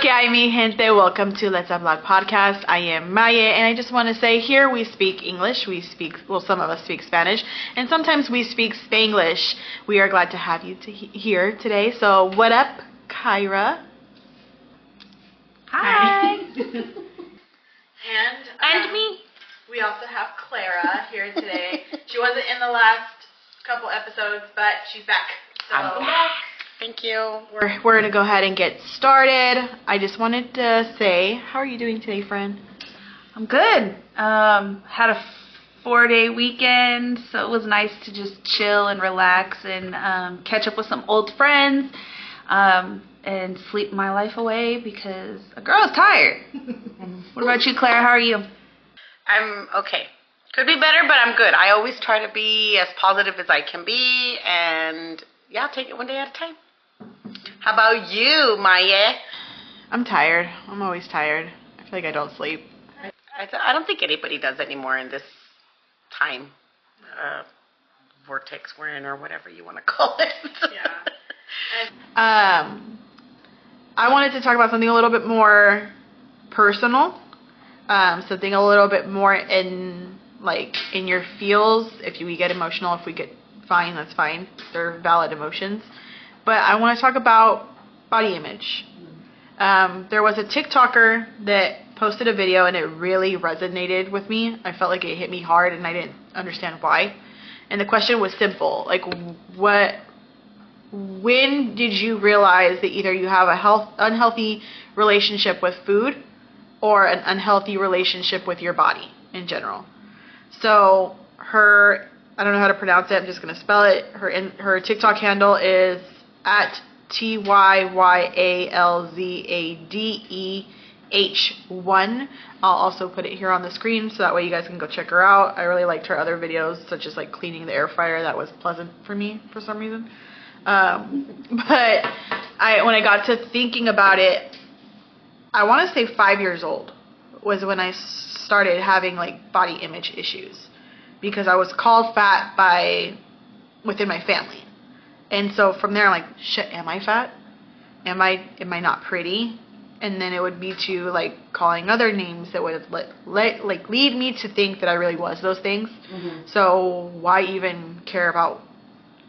que hay, mi gente? Welcome to Let's Hablar podcast. I am Maya, and I just want to say here we speak English. We speak, well, some of us speak Spanish, and sometimes we speak Spanglish. We are glad to have you to he- here today. So, what up, Kyra? Hi. and and um, me. We also have Clara here today. she wasn't in the last couple episodes, but she's back. So I'm back. Thank you. We're, we're going to go ahead and get started. I just wanted to say, how are you doing today, friend? I'm good. Um, had a four day weekend, so it was nice to just chill and relax and um, catch up with some old friends um, and sleep my life away because a girl is tired. what about you, Claire? How are you? I'm okay. Could be better, but I'm good. I always try to be as positive as I can be, and yeah, take it one day at a time. How about you, Maya? I'm tired. I'm always tired. I feel like I don't sleep. I, th- I don't think anybody does anymore in this time uh, vortex we're in, or whatever you want to call it. yeah. Um, I wanted to talk about something a little bit more personal. Um, something a little bit more in like in your feels. If you, we get emotional, if we get fine, that's fine. They're valid emotions. But I want to talk about body image. Um, there was a TikToker that posted a video and it really resonated with me. I felt like it hit me hard and I didn't understand why. And the question was simple, like what when did you realize that either you have a health unhealthy relationship with food or an unhealthy relationship with your body in general? So her I don't know how to pronounce it. I'm just gonna spell it. Her her TikTok handle is at T Y Y A L Z A D E H one. I'll also put it here on the screen so that way you guys can go check her out. I really liked her other videos, such as like cleaning the air fryer. That was pleasant for me for some reason. Um, but I when I got to thinking about it, I want to say five years old was when I started having like body image issues because I was called fat by within my family. And so from there I'm like, shit, am I fat? Am I am I not pretty? And then it would be to like calling other names that would let, let like lead me to think that I really was those things. Mm-hmm. So why even care about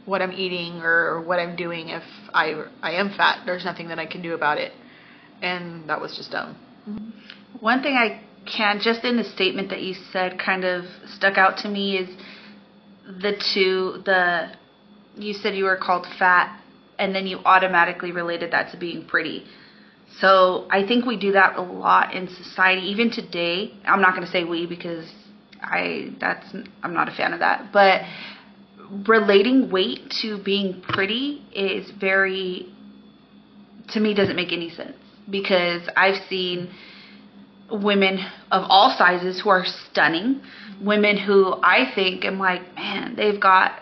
what I'm eating or what I'm doing if I I am fat? There's nothing that I can do about it. And that was just dumb. One thing I can, just in the statement that you said, kind of stuck out to me is the two, the, you said you were called fat, and then you automatically related that to being pretty. So I think we do that a lot in society, even today. I'm not going to say we because I, that's, I'm not a fan of that, but relating weight to being pretty is very, to me, doesn't make any sense because I've seen women of all sizes who are stunning, women who I think am like, man, they've got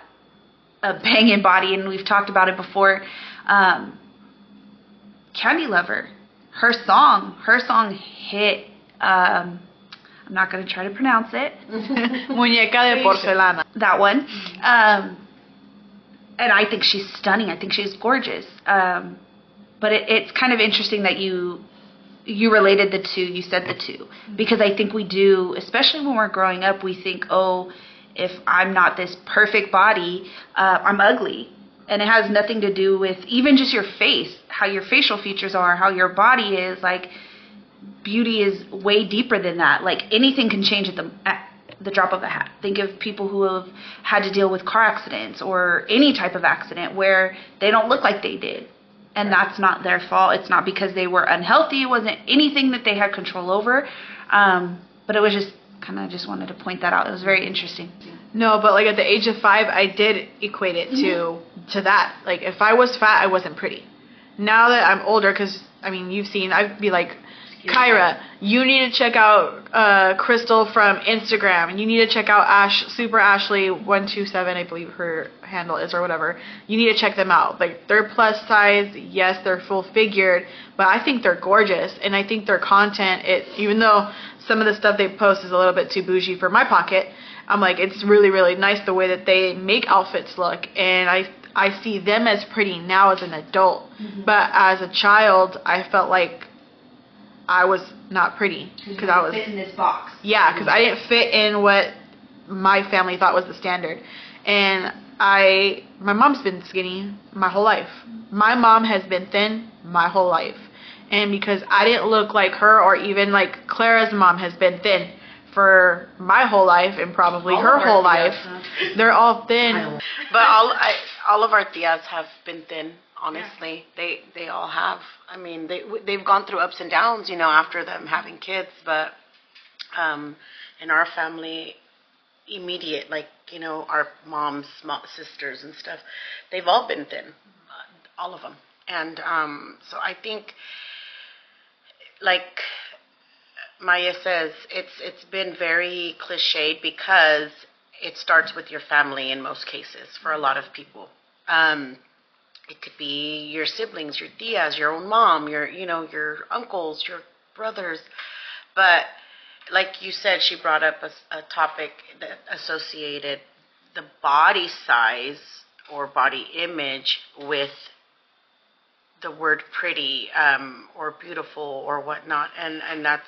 a banging body, and we've talked about it before. Um, Candy Lover, her song, her song hit. Um, I'm not going to try to pronounce it. Muñeca de porcelana. that one. Um, and I think she's stunning. I think she's gorgeous. Um, but it, it's kind of interesting that you you related the two. You said the two because I think we do, especially when we're growing up. We think, oh, if I'm not this perfect body, uh, I'm ugly, and it has nothing to do with even just your face, how your facial features are, how your body is. Like beauty is way deeper than that. Like anything can change at the at the drop of a hat. Think of people who have had to deal with car accidents or any type of accident where they don't look like they did. And that's not their fault. It's not because they were unhealthy. It wasn't anything that they had control over. Um, but it was just kind of just wanted to point that out. It was very interesting. No, but like at the age of five, I did equate it to to that. Like if I was fat, I wasn't pretty. Now that I'm older, because I mean, you've seen, I'd be like, Kyra, you need to check out uh, Crystal from Instagram, and you need to check out Ash Super Ashley one two seven, I believe her handle is or whatever. You need to check them out. Like they're plus size, yes, they're full figured, but I think they're gorgeous, and I think their content, it even though some of the stuff they post is a little bit too bougie for my pocket, I'm like it's really really nice the way that they make outfits look, and I I see them as pretty now as an adult, mm-hmm. but as a child, I felt like I was not pretty because I was fit in this box. yeah because I didn't fit in what my family thought was the standard, and I my mom's been skinny my whole life. Mm-hmm. My mom has been thin my whole life, and because I didn't look like her or even like Clara's mom has been thin for my whole life and probably All her whole tias, life. huh? They're all thin. But all I, all of our tias have been thin. Honestly, they they all have. I mean, they they've gone through ups and downs, you know, after them having kids. But um, in our family, immediate, like you know, our moms, mo- sisters, and stuff, they've all been thin, uh, all of them. And um, so I think, like Maya says, it's it's been very cliched because it starts with your family in most cases for a lot of people. Um, it could be your siblings, your tias, your own mom, your you know your uncles, your brothers, but like you said, she brought up a, a topic that associated the body size or body image with the word pretty um, or beautiful or whatnot, and and that's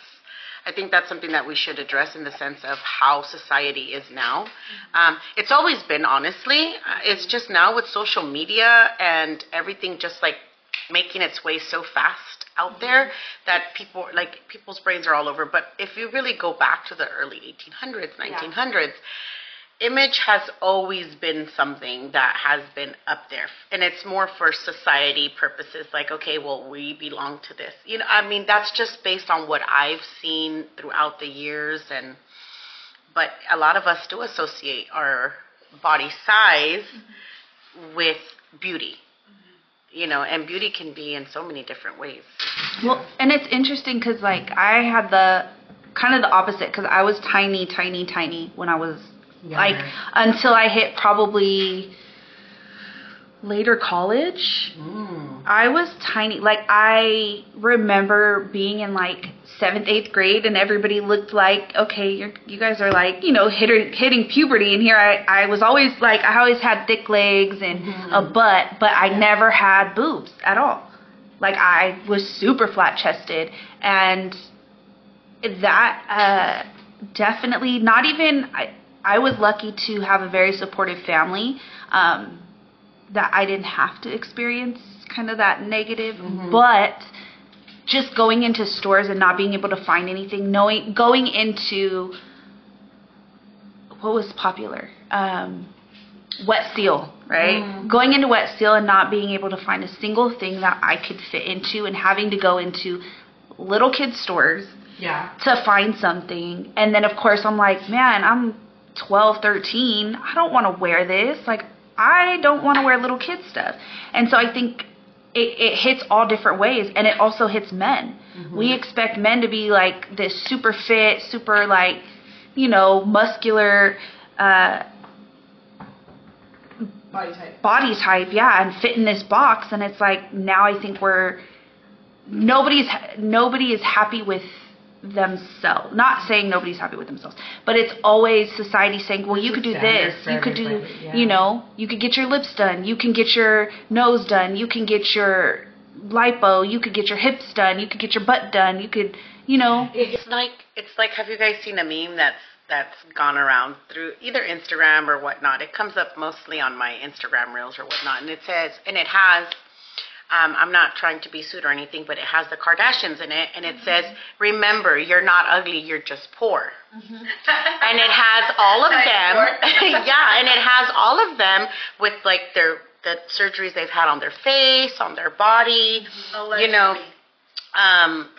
I think that's something that we should address in the sense of how society is now. Um, it's always been, honestly. Uh, It's just now with social media and everything just like making its way so fast out there that people like people's brains are all over. But if you really go back to the early 1800s, 1900s, image has always been something that has been up there. And it's more for society purposes like okay well we belong to this. You know i mean that's just based on what i've seen throughout the years and but a lot of us do associate our body size with beauty. You know and beauty can be in so many different ways. Well, and it's interesting because like I had the kind of the opposite because I was tiny, tiny, tiny when I was like until I hit probably later college. I was tiny. Like I remember being in like seventh, eighth grade, and everybody looked like okay, you're you guys are like you know hitting hitting puberty, and here I I was always like I always had thick legs and a butt, but I never had boobs at all. Like I was super flat chested, and that uh, definitely not even I. I was lucky to have a very supportive family. Um, that I didn't have to experience kind of that negative, but just going into stores and not being able to find anything, knowing going into what was popular, um, wet seal, right? Going into wet seal and not being able to find a single thing that I could fit into, and having to go into little kids stores Yeah. to find something. And then, of course, I'm like, man, I'm 12, 13. I don't want to wear this. Like, I don't want to wear little kid stuff. And so I think it, it hits all different ways. And it also hits men. We expect men to be like this super fit, super, like, you know, muscular, uh, Body type. body type, yeah, and fit in this box. And it's like now I think we're nobody's nobody is happy with themselves. Not saying nobody's happy with themselves, but it's always society saying, well, you could do this, you could do, yeah. you know, you could get your lips done, you can get your nose done, you can get your lipo, you could get your hips done, you could get your butt done, you could, you know, It's like it's like have you guys seen a meme that's that's gone around through either Instagram or whatnot? It comes up mostly on my Instagram reels or whatnot, and it says and it has. Um, I'm not trying to be sued or anything, but it has the Kardashians in it, and it says, "Remember, you're not ugly, you're just poor." and it has all of them. yeah, and it has all of them with like their the surgeries they've had on their face, on their body. You know, um,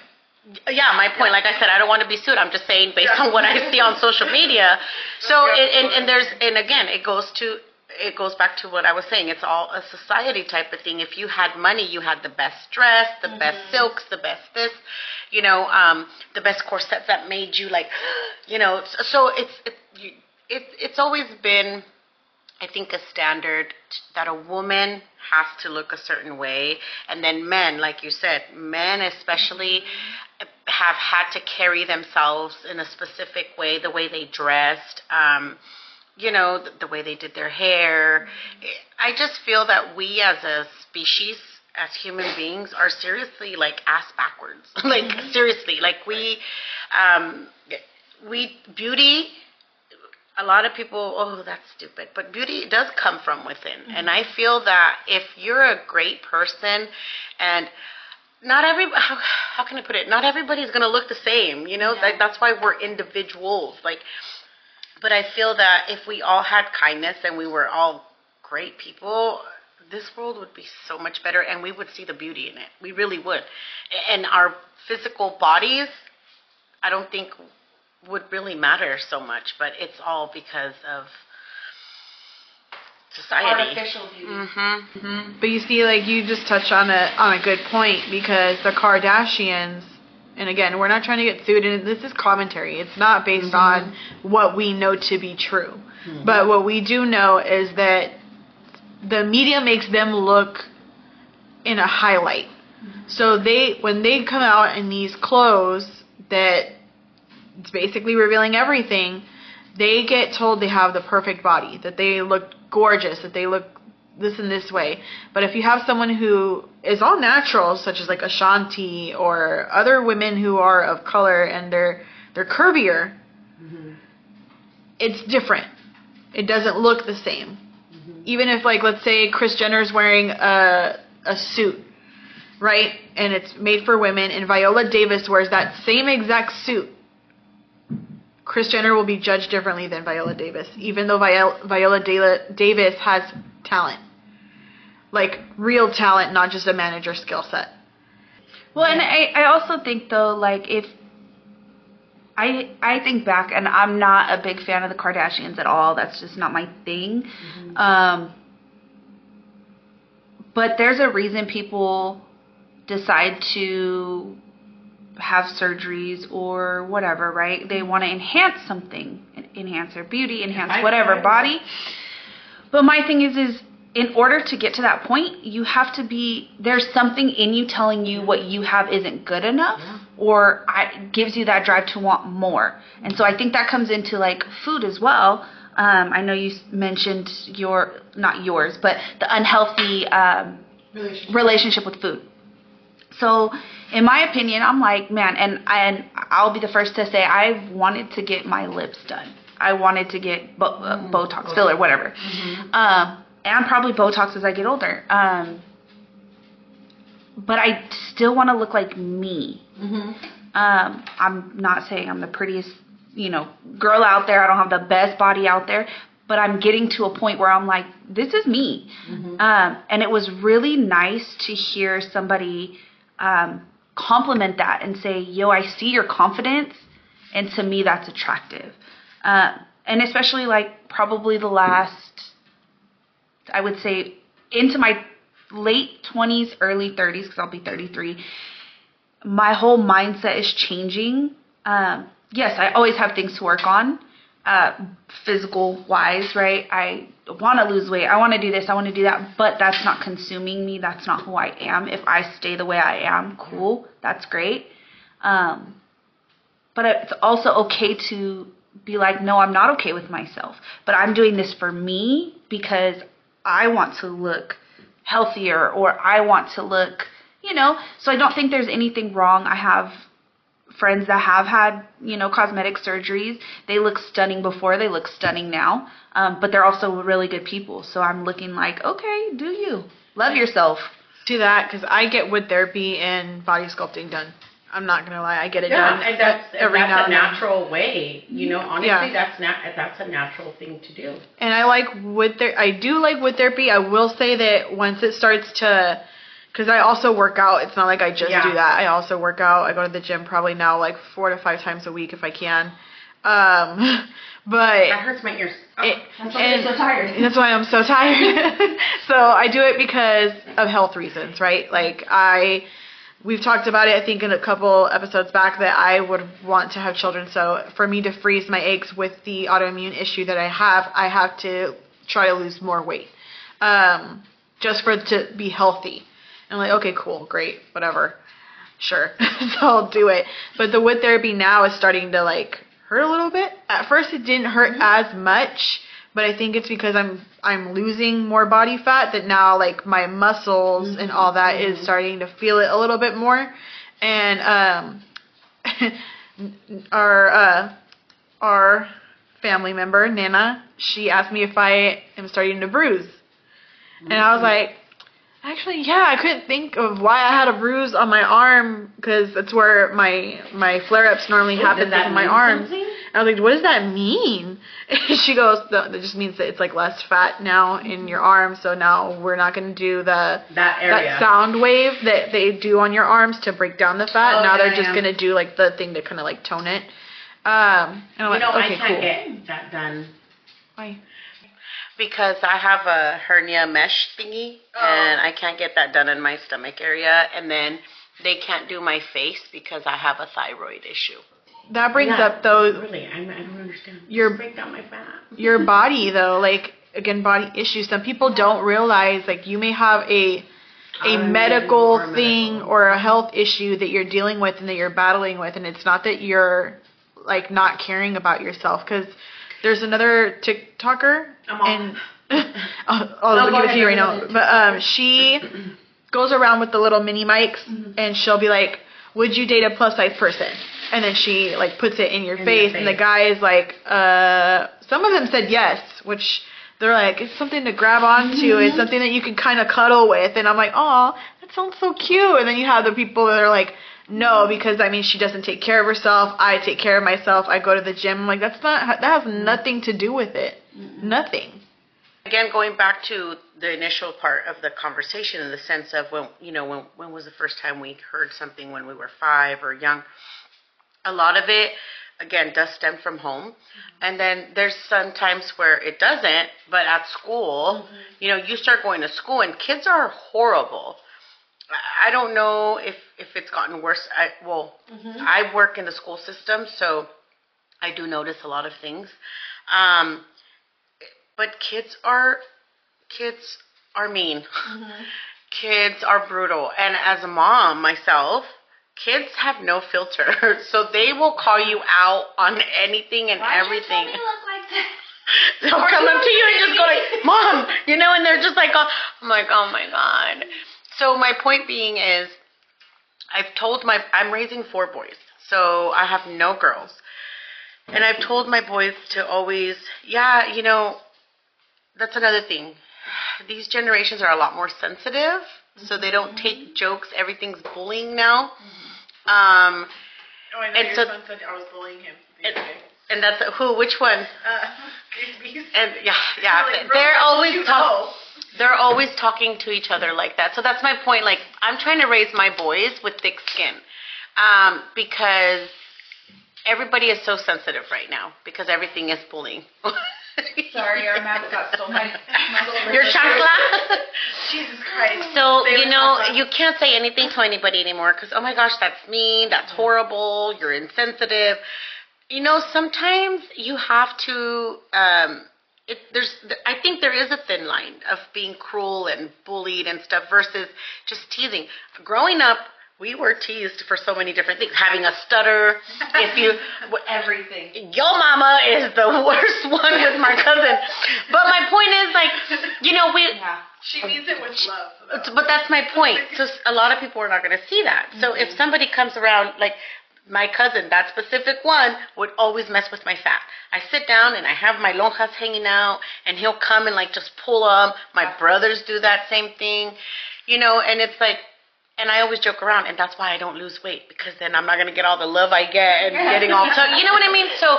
yeah, my point, like I said, I don't want to be sued. I'm just saying based on what I see on social media. So, and, and, and there's, and again, it goes to, it goes back to what I was saying. It's all a society type of thing. If you had money, you had the best dress, the best silks, the best this, you know, um, the best corsets that made you like, you know. So, so it's, it, you, it, it's always been I think a standard that a woman has to look a certain way, and then men, like you said, men especially have had to carry themselves in a specific way, the way they dressed, um, you know, the, the way they did their hair. I just feel that we as a species as human beings are seriously like ass backwards. like seriously, like we, um, we beauty. A lot of people, oh, that's stupid. But beauty does come from within, and I feel that if you're a great person, and not every how, how can I put it? Not everybody's gonna look the same. You know, Yeah. like that's why we're individuals. Like, but I feel that if we all had kindness and we were all great people, this world would be so much better and we would see the beauty in it. We really would. And our physical bodies, I don't think would really matter so much, but it's all because of society. Artificial beauty. Mhm. But you see, like you just touched on a on a good point because the Kardashians, and again, we're not trying to get sued, and this is commentary. It's not based mm-hmm. on what we know to be true, mm-hmm. but what we do know is that the media makes them look in a highlight. Mm-hmm. So they when they come out in these clothes that it's basically revealing everything, they get told they have the perfect body, that they look gorgeous, that they look this in this way. But if you have someone who is all natural, such as like Ashanti or other women who are of color and they're they're curvier, it's different. It doesn't look the same. Mm-hmm. Even if like let's say Kris Jenner's wearing a a suit, right? And it's made for women and Viola Davis wears that same exact suit. Kris Jenner will be judged differently than Viola Davis, even though Viola, Viola Da- Davis has talent. Like real talent, not just a manager skill set. Well, and I, I also think though, like if I I think back, and I'm not a big fan of the Kardashians at all. That's just not my thing. Um, but there's a reason people decide to have surgeries or whatever, right? They want to enhance something, enhance their beauty, enhance whatever body. But my thing is, is in order to get to that point, you have to be there's something in you telling you what you have isn't good enough, Yeah. or I, gives you that drive to want more. And so I think that comes into like food as well. Um, I know you mentioned your not yours, but the unhealthy um, relationship with food. So, in my opinion, I'm like, man, and and I'll be the first to say I wanted to get my lips done. I wanted to get bo- uh, Botox, filler, whatever, um, and probably Botox as I get older. Um, but I still want to look like me. Mm-hmm. Um, I'm not saying I'm the prettiest, you know, girl out there. I don't have the best body out there, but I'm getting to a point where I'm like, this is me. Um, and it was really nice to hear somebody um, compliment that and say, yo, I see your confidence, and to me, that's attractive. Uh, and especially like probably the last, I would say, into my late 20s, early 30s, because I'll be 33 my whole mindset is changing. Um, yes, I always have things to work on, uh, physical wise, right? I want to lose weight. I want to do this. I want to do that. But that's not consuming me. That's not who I am. If I stay the way I am, cool. That's great. Um, but it's also okay to be like, no, I'm not okay with myself. But I'm doing this for me because I want to look healthier or I want to look, you know. So I don't think there's anything wrong. I have friends that have had, you know, cosmetic surgeries. They look stunning before, they look stunning now. Um, but they're also really good people. So I'm looking like, okay, do you. Love yourself. Do that, because I get wood therapy and body sculpting done. I'm not gonna lie, I get it Yeah, done and that's, and every that's a then. natural way. You know, honestly, Yeah. that's not that's a natural thing to do. And I like wood ther- I do like wood therapy. I will say that once it starts to, because I also work out. It's not like I just Yeah. do that. I also work out. I go to the gym probably now like four to five times a week if I can. Um, but That hurts my ears. Oh, it, that's why I'm so tired. That's why I'm so tired. so I do it because of health reasons, right? Like I, we've talked about it. I think in a couple episodes back that I would want to have children. So for me to freeze my eggs with the autoimmune issue that I have, I have to try to lose more weight, um, just for to be healthy. And I'm like, okay, cool, great, whatever, sure. so I'll do it. But the wood therapy now is starting to like hurt a little bit. At first, it didn't hurt as much, but I think it's because I'm I'm losing more body fat that now like my muscles and all that is starting to feel it a little bit more, and um, our uh, our family member Nana, she asked me if I am starting to bruise, and I was like. Actually, yeah, I couldn't think of why I had a bruise on my arm because that's where my my flare ups normally happen that in my arms. I was like, what does that mean? And she goes, that that just means that it's like less fat now in your arm. So now we're not going to do the That area. that sound wave that they do on your arms to break down the fat. Oh, now they're yeah, just yeah. going to do like the thing to kind of like tone it. Um, and I'm You like, know, okay, I can't cool. get that done. Why? Because I have a hernia mesh thingy, and I can't get that done in my stomach area, and then they can't do my face because I have a thyroid issue. That brings Yeah, up though Really, I'm, I don't understand. Your- break down my fat. your body though, like again, body issues. Some people don't realize like you may have a a Autoimmune medical or thing medical. or a health issue that you're dealing with and that you're battling with, and it's not that you're like not caring about yourself because there's another TikToker I'm and I'll, I'll No, give it to you right now. But um, she goes around with the little mini mics and she'll be like, "Would you date a plus size person?" And then she like puts it in your, In your face, and the guy is like, "Uh." Some of them said yes, which they're like, "It's something to grab onto. It's mm-hmm. something that you can kind of cuddle with." And I'm like, "Oh, that sounds so cute." And then you have the people that are like. No, because I mean she doesn't take care of herself. I take care of myself. I go to the gym. I'm like that's not that has mm-hmm. nothing to do with it. Mm-hmm. Nothing. Again, going back to the initial part of the conversation in the sense of when, you know, when, when was the first time we heard something when we were five or young? A lot of it, again, does stem from home. Mm-hmm. And then there's some times where it doesn't, but at school, mm-hmm. you know, you start going to school and kids are horrible. I- don't know if, if it's gotten worse. I, well, mm-hmm. I work in the school system, so I do notice a lot of things. Um, but kids are kids are mean. kids are brutal, and as a mom myself, kids have no filter, so they will call you out on anything and everything. They'll come up to you and just go like, "Mom," you know, and they're just like, oh, "I'm like, oh my god." So my point being is, I've told my I'm raising four boys, so I have no girls, and I've told my boys to always, yeah, you know, that's another thing. These generations are a lot more sensitive, so they don't take jokes. Everything's bullying now. Um, Oh, I know, And your so- son said I was bullying him. and, and that's who? Which one? Uh, And yeah, yeah, they're always talk, they're always talking to each other like that. So that's my point. Like I'm trying to raise my boys with thick skin, um, because everybody is so sensitive right now because everything is bullying. Sorry, our map got so much. Your chancla. Jesus Christ. So They you know you can't say anything to anybody anymore because oh my gosh that's mean that's horrible you're insensitive. You know sometimes you have to. Um, it, there's I think there is a thin line of being cruel and bullied and stuff versus just teasing. Growing up. We were teased for so many different things. Having a stutter, if you, Everything. your mama is the worst one with my cousin. But my point is, like, you know, we, Yeah. She means it with love. it's- But that's my point. So a lot of people are not going to see that. So if mm-hmm. somebody comes around, like my cousin, that specific one would always mess with my fat. I sit down and I have my lonjas hanging out, and he'll come and like just pull them. My brothers do that same thing, you know. And it's like, and I always joke around, and that's why I don't lose weight because then I'm not going to get all the love I get and getting all tough. You know what I mean? So,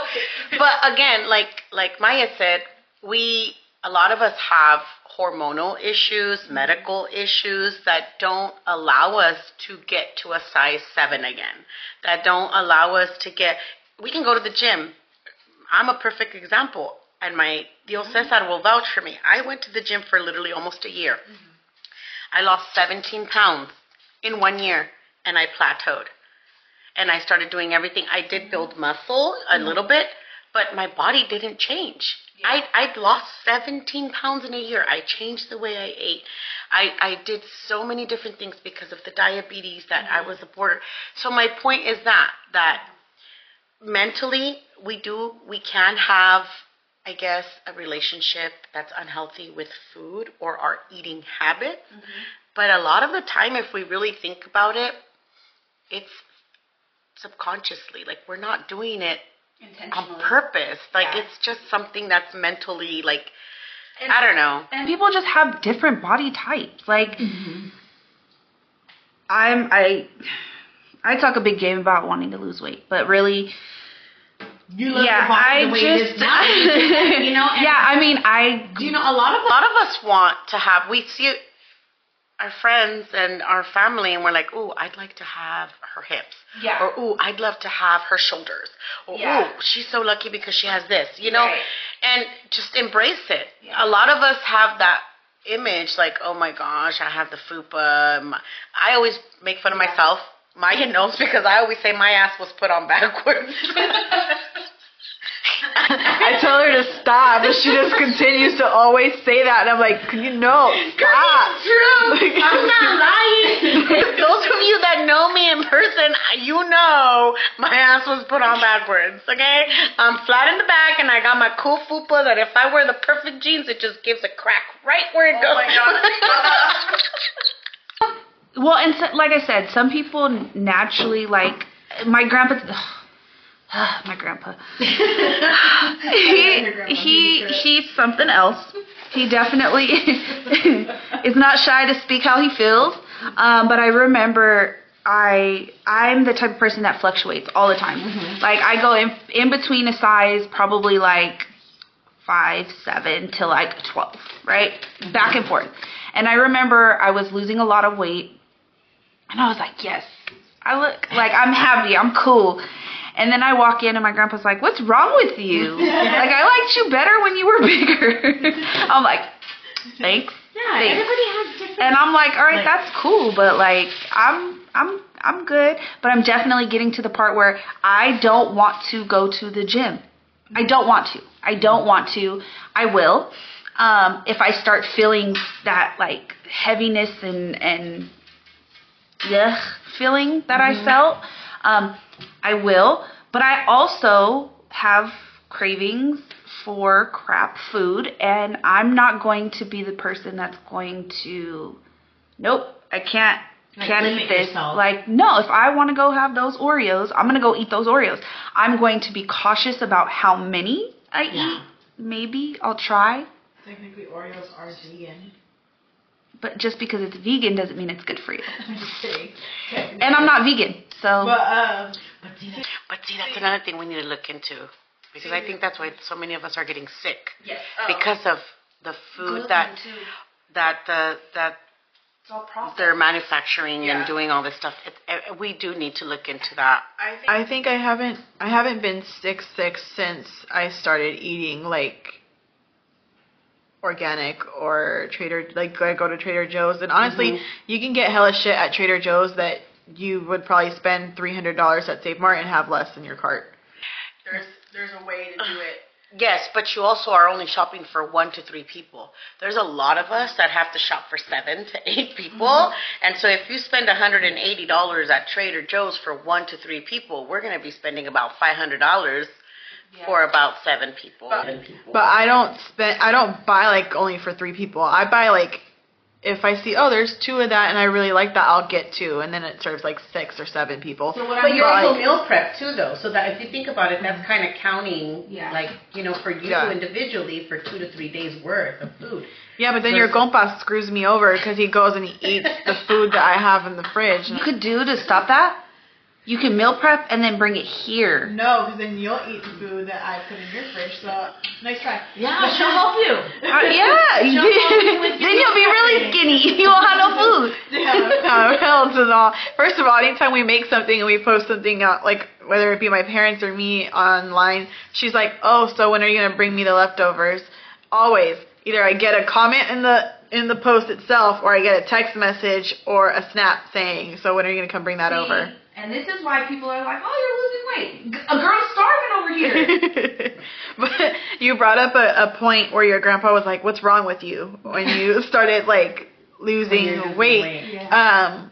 but again, like like Maya said, we a lot of us have hormonal issues, mm-hmm. medical issues that don't allow us to get to a size seven again. That don't allow us to get. We can go to the gym. I'm a perfect example, and my Dios mm-hmm. Cesar will vouch for me. I went to the gym for literally almost a year. Mm-hmm. I lost 17 pounds in one year, and I plateaued. And I started doing everything. I did build muscle a little bit, but my body didn't change. I I lost 17 pounds in a year. I changed the way I ate. I I did so many different things because of the diabetes that I mm-hmm. was a border. So my point is that that mentally we do we can have I guess, a relationship that's unhealthy with food or our eating habit. Mm-hmm. But a lot of the time, if we really think about it, it's subconsciously. Like we're not doing it on purpose. Like Yeah. it's just something that's mentally like I don't know. and people just have different body types. Like mm-hmm. I'm I I talk a big game about wanting to lose weight, but really You love yeah, your body I the way just is now. you know, and yeah, I mean I do you know a lot of A lot of us want to have. We see our friends and our family, and we're like, "Ooh, I'd like to have her hips." Yeah. Or "Ooh, I'd love to have her shoulders." Or Yeah. "Ooh, she's so lucky because she has this." You know, Right. and just embrace it. Yeah. A lot of us have that image, like, "Oh my gosh, I have the fupa." My- I always make fun of myself. Maya knows because I always say my ass was put on backwards. I tell her to stop, but she just continues to always say that, and I'm like, you know, stop. true. I'm not lying. Those of you that know me in person, you know my ass was put on backwards. Okay, I'm flat in the back, and I got my cool fupa that if I wear the perfect jeans, it just gives a crack right where it oh goes. my Well, and so, like I said, some people naturally like my grandpa. Ah, my grandpa. he he he's something else. He definitely is not shy to speak how he feels. Um, but I remember I I'm the type of person that fluctuates all the time. Mm-hmm. Like I go in in between a size probably like five, seven to like twelve, right? Mm-hmm. Back and forth. And I remember I was losing a lot of weight and I was like, yes, I look like I'm happy, I'm cool. And then I walk in and my grandpa's like, what's wrong with you? like I liked you better when you were bigger. I'm like, thanks. yeah, Thanks. everybody has different. And I'm like, all right, Like- that's cool, but like, I'm, I'm, I'm good. But I'm definitely getting to the part where I don't want to go to the gym. I don't want to. I don't want to. I will. Um, if I start feeling that like heaviness and and yuck feeling that I felt, um, I will. But I also have cravings for crap food, and I'm not going to be the person that's going to. Nope, I can't. Like, can't eat this. yourself. Like, no, if I want to go have those Oreos, I'm going to go eat those Oreos. I'm going to be cautious about how many I Yeah. eat. Maybe I'll try, Technically, Oreos are vegan. but just because it's vegan doesn't mean it's good for you. I'm just kidding. And I'm not vegan, so But um, But see, that- but see, that's another thing we need to look into because I think that's why so many of us are getting sick yes, because of the food that that the that it's all they're manufacturing Yeah. and doing all this stuff. It, uh, we do need to look into that. I think I haven't I haven't been sick sick since I started eating like organic or Trader like I go to Trader Joe's and honestly Mhm. you can get hella shit at Trader Joe's that you would probably spend three hundred dollars at Save Mart and have less in your cart. There's there's a way to do it. Yes, but you also are only shopping for one to three people. There's a lot of us that have to shop for seven to eight people. Mm-hmm. And so if you spend $180 at Trader Joe's for one to three people, we're going to be spending about $500 for about seven people. But I don't spend. I don't buy like only for three people. I buy like if I see oh there's two of that and I really like that I'll get two and then it serves like six or seven people. But you're But, also like- meal prep too, though. So that if you think about it, that's kind of counting, Yeah. like you know, for you Yeah. individually for two to three days worth of food. Yeah, but then your compa screws me over because he goes and he eats the food that I have in the fridge. you could do to stop that. You can meal prep and then bring it here. No, because then you'll eat the food that I put in your fridge. So nice try. Yeah, she'll help you. Uh, yeah, you then you'll be really skinny. You won't have no food. Yeah, no, hell to all. First of all, anytime we make something and we post something out, like whether it be my parents or me online, she's like, "Oh, so when are you gonna bring me the leftovers?" Always, either I get a comment in the in the post itself, or I get a text message or a snap saying, "So when are you gonna come bring that over?" And this is why people are like, "Oh, you're losing weight. A girl's starving over here." but you brought up a, a point where your grandpa was like, "What's wrong with you?" When you started like losing you're losing weight. weight. Um,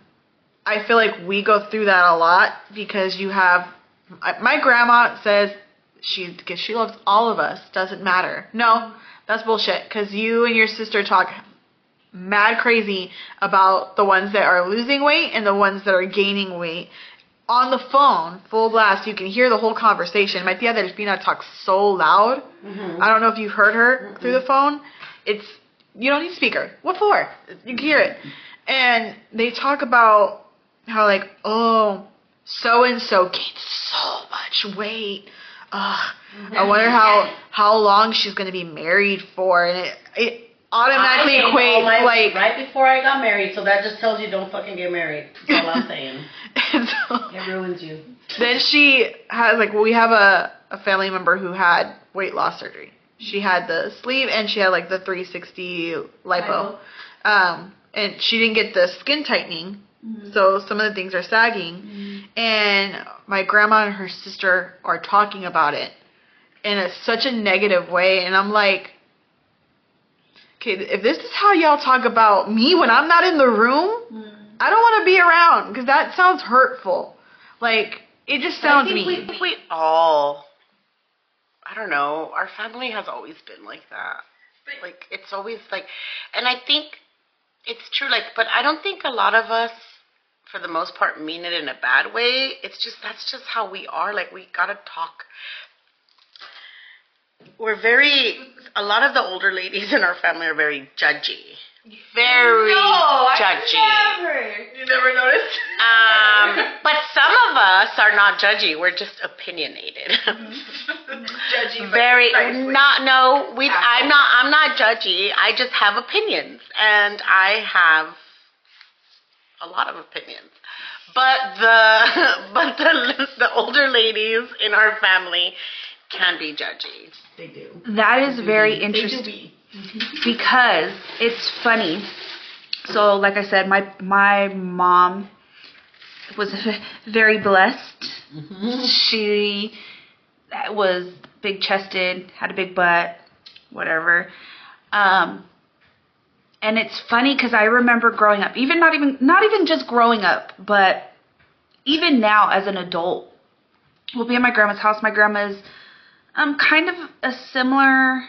I feel like we go through that a lot because you have. My grandma says she because she loves all of us doesn't matter. No, that's bullshit. Because you and your sister talk mad crazy about the ones that are losing weight and the ones that are gaining weight on the phone, full blast. You can hear the whole conversation. My tia Delfina talks so loud. Mm-hmm. I don't know if you've heard her through the phone. It's you don't need a speaker. What for? You can hear it. And they talk about how like, oh, so and so gained so much weight. Ugh, I mm-hmm. wonder how how long she's gonna be married for, and it it automatically equates like. right before I got married, so that just tells you don't fucking get married. That's all I'm saying. and so- It ruins you. then she has like we have a a family member who had weight loss surgery. She had the sleeve and she had like the 360 lipo. Um and she didn't get the skin tightening. Mm-hmm. So some of the things are sagging. Mm-hmm. And my grandma and her sister are talking about it in a, such a negative way and I'm like Okay, if this is how y'all talk about me when I'm not in the room, mm. I don't want to be around because that sounds hurtful. Like it just sounds I think mean. We, we all, I don't know, our family has always been like that. Like, it's always like, and I think it's true, like, but I don't think a lot of us, for the most part, mean it in a bad way. It's just, that's just how we are. Like, we gotta talk. We're very, a lot of the older ladies in our family are very judgy. Very judgy. You never noticed? Um, but some of us are not judgy. We're just opinionated. Judgy, Very nicely. not no. We I'm not I'm not judgy. I just have opinions, and I have a lot of opinions. But the but the the older ladies in our family can be judgy. They do. That is very They do interesting be. because it's funny. So, like I said, my my mom was very blessed. She was big chested, had a big butt, whatever. Um, and it's funny because I remember growing up, even not even not even just growing up, but even now as an adult, we'll be at my grandma's house. My grandma's um kind of a similar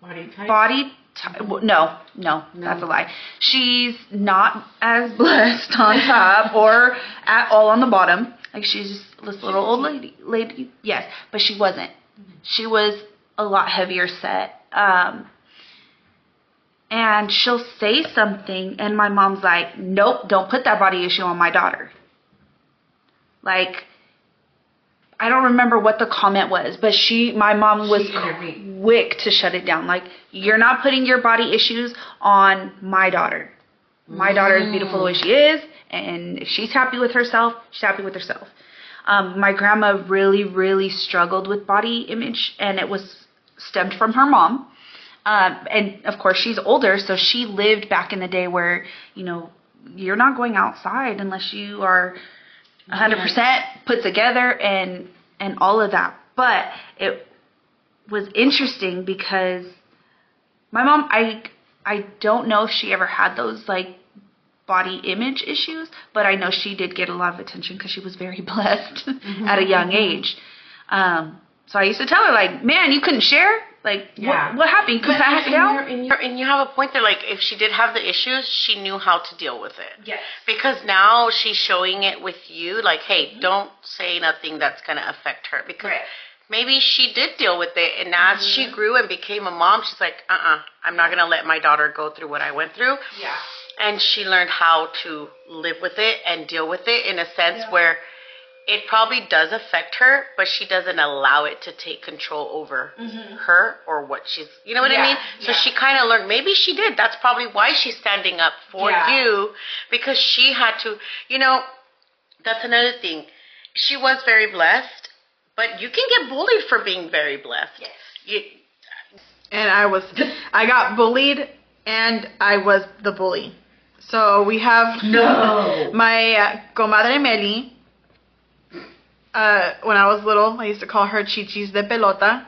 Body type. body ty- w no, no, that's a lie. She's not as blessed on top or at all on the bottom. Like she's just this little old lady. Lady, yes, but she wasn't. She was a lot heavier set. Um, and she'll say something, and my mom's like, "Nope, don't put that body issue on my daughter." Like, I don't remember what the comment was, but she, my mom was quick to shut it down. Like, you're not putting your body issues on my daughter. My daughter is beautiful the way she is, and if she's happy with herself, she's happy with herself. Um, my grandma really, really struggled with body image, and it was stemmed from her mom. Um, and of course, she's older, so she lived back in the day where, you know, you're not going outside unless you are 100% put together and and all of that. But it was interesting because my mom I I don't know if she ever had those like body image issues, but I know she did get a lot of attention because she was very blessed at a young age. Um, so I used to tell her like, "Man, you couldn't share? Like, Yeah. what, what happened? Pass it and, and, you have a point there. Like, if she did have the issues, she knew how to deal with it. Yes. Because now she's showing it with you. Like, hey, don't say nothing that's going to affect her. Because Right. maybe she did deal with it, and as she grew and became a mom, she's like, uh, uh-uh, uh, i am not going to let my daughter go through what I went through. Yeah. And she learned how to live with it and deal with it in a sense where it probably does affect her, but she doesn't allow it to take control over her or what she's, you know what I mean? So yeah. she kind of learned, maybe she did. That's probably why she's standing up for Yeah. you because she had to, you know, that's another thing. She was very blessed, but you can get bullied for being very blessed. Yes. You, and I was, I got bullied, and I was the bully. So we have No. my uh, comadre Meli. Uh, when I was little, I used to call her Chichis de Pelota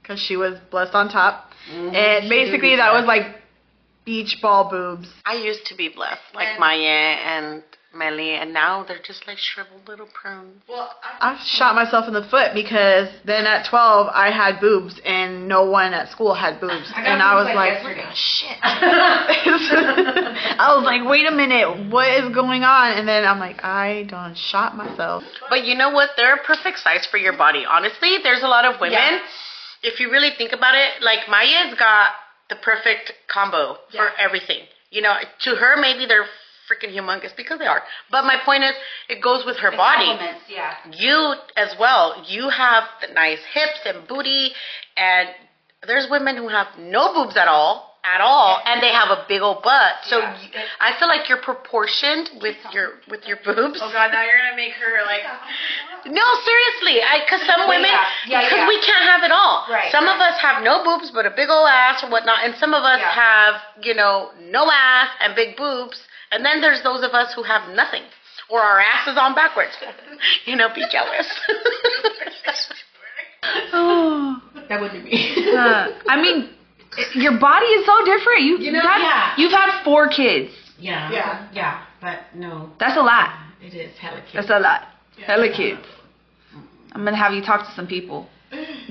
because she was blessed on top. Mm-hmm. And basically, that was like beach ball boobs. I used to be blessed, like And- Maya and Melly, and now they're just like shriveled little prunes. Well, I shot myself in the foot because then at 12 I had boobs and no one at school had boobs, I got and I was like like, yesterday. shit. I was like, wait a minute, what is going on? And then I'm like, I done shot myself. But you know what? They're a perfect size for your body. Honestly, there's a lot of women. Yeah. If you really think about it, like Maya's got the perfect combo for everything. You know, to her maybe they're freaking humongous because they are. But my point is, it goes with her body. Compliments, yeah. You as well. You have the nice hips and booty, and there's women who have no boobs at all. At all, and they have a big old butt. So Yeah. you, I feel like you're proportioned with your with your boobs. Oh god, now you're gonna make her like. No, seriously, I because some women, yeah, yeah, because yeah. we can't have it all. Right, Some of us have no boobs but a big old ass or whatnot, and some of us Yeah. have, you know, no ass and big boobs, and then there's those of us who have nothing, or our ass is on backwards. you know, be jealous. Oh. That wouldn't be. Uh, I mean, your body is so different. You, You know, have had, yeah. you've had four kids. yeah. Yeah. Yeah. But no, That's a lot. it is hella cute. That's a lot. Hella kids. I'm gonna have you talk to some people,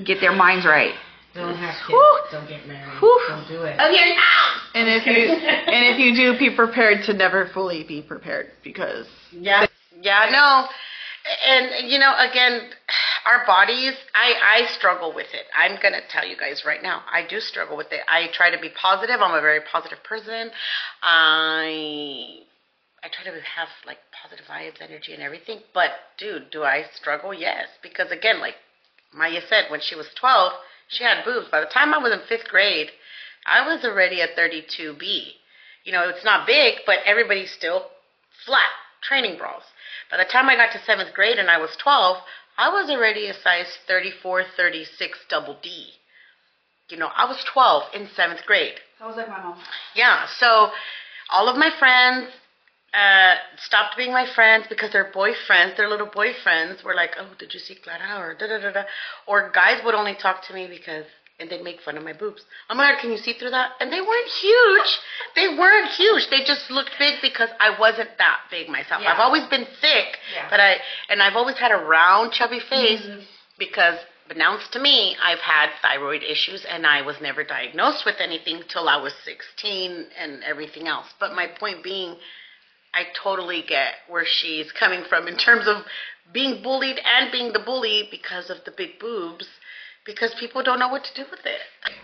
get their minds right. Don't have kids. Whew. Don't get married. Whew. Don't do it. okay. And if you and if you do, be prepared to never fully be prepared because Yeah, yeah, no, and you know, again, our bodies. I I struggle with it. I'm gonna tell you guys right now. I do struggle with it. I try to be positive. I'm a very positive person. I I try to have like positive vibes, energy, and everything. But dude, do I struggle? Yes, because again, like Maya said, when she was 12, she had boobs. By the time I was in fifth grade, I was already a 32B. You know, it's not big, but everybody's still flat training bras. By the time I got to seventh grade and I was 12, I was already a size 34, 36 double D. You know, I was 12 in seventh grade. Sounds like my mom. Yeah, so all of my friends uh, stopped being my friends because their boyfriends, their little boyfriends, were like, "Oh, did you see Clara?" or da da da da, or guys would only talk to me because, and they'd make fun of my boobs. I'm like, "Can you see through that?" And they weren't huge. They weren't huge. They just looked big because I wasn't that big myself. Yeah. I've always been thick, Yeah. but I and I've always had a round, chubby face because announced to me I've had thyroid issues and I was never diagnosed with anything till I was 16 and everything else. But my point being, I totally get where she's coming from in terms of being bullied and being the bully because of the big boobs because people don't know what to do with it.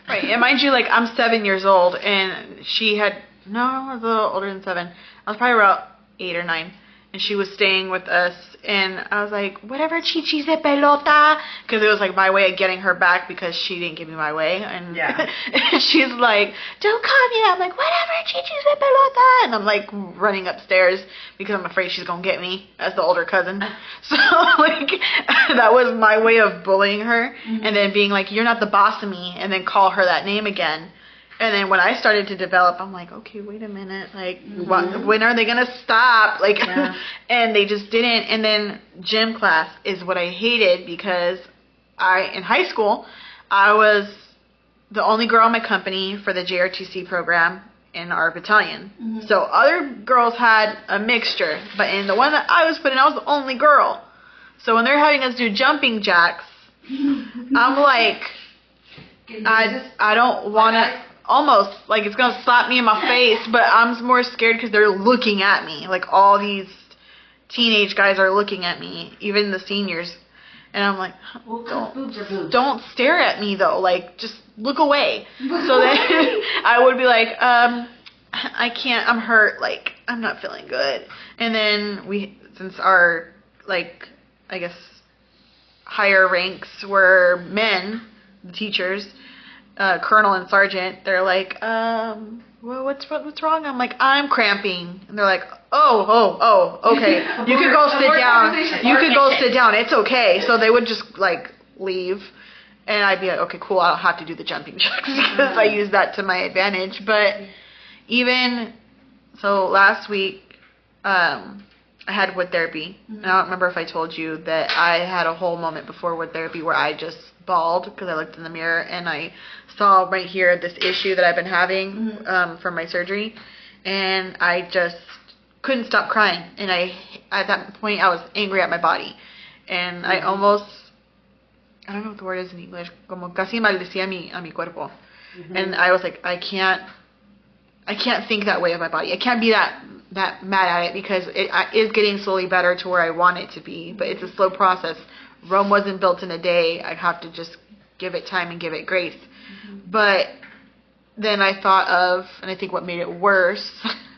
Right, and mind you, like I'm seven years old, and she had no, I was a little older than seven. I was probably about eight or nine, and she was staying with us, and I was like, whatever, chichis de pelota, because it was like my way of getting her back because she didn't give me my way, and Yeah. she's like, don't come here. I'm like, whatever, chichis de pelota, and I'm like running upstairs because I'm afraid she's gonna get me as the older cousin. So like that was my way of bullying her, mm-hmm. and then being like, you're not the boss of me, and then call her that name again. And then when I started to develop, I'm like, okay, wait a minute, like, what, mm-hmm. when are they gonna stop? Like, Yeah. and they just didn't. And then gym class is what I hated because I, in high school, I was the only girl in my company for the JROTC program in our battalion. Mm-hmm. So other girls had a mixture, but in the one that I was put in, I was the only girl. So when they're having us do jumping jacks, I'm like, I just I don't want to. Almost like it's gonna slap me in my face, but I'm more scared because they're looking at me. Like all these teenage guys are looking at me, even the seniors, and I'm like, don't boobs are boobs. don't stare at me though. Like just look away. so then I would be like, um, I can't. I'm hurt. Like I'm not feeling good. And then we, since our like, I guess higher ranks were men, the teachers, uh, colonel and sergeant. They're like, um, well, what's what, what's wrong? I'm like, I'm cramping, and they're like, oh, oh, oh, okay, you can go sit down. You can go sit down. It's okay. So they would just like leave. And I'd be like, okay, cool. I don't have to do the jumping jacks because I use that to my advantage. But even so, last week, um, I had wood therapy. And I don't remember if I told you that I had a whole moment before wood therapy where I just bawled because I looked in the mirror and I saw right here this issue that I've been having um, from my surgery, and I just couldn't stop crying, and I at that point I was angry at my body, and I Mm-hmm. almost I don't know what the word is in English, como casi maldecía a mi a mi cuerpo, Mm-hmm. and I was like I can't I can't think that way of my body. I can't be that that mad at it because it I, is getting slowly better to where I want it to be, but it's a slow process. Rome wasn't built in a day. I have to just give it time and give it grace. Mm-hmm. But then I thought of, and I think what made it worse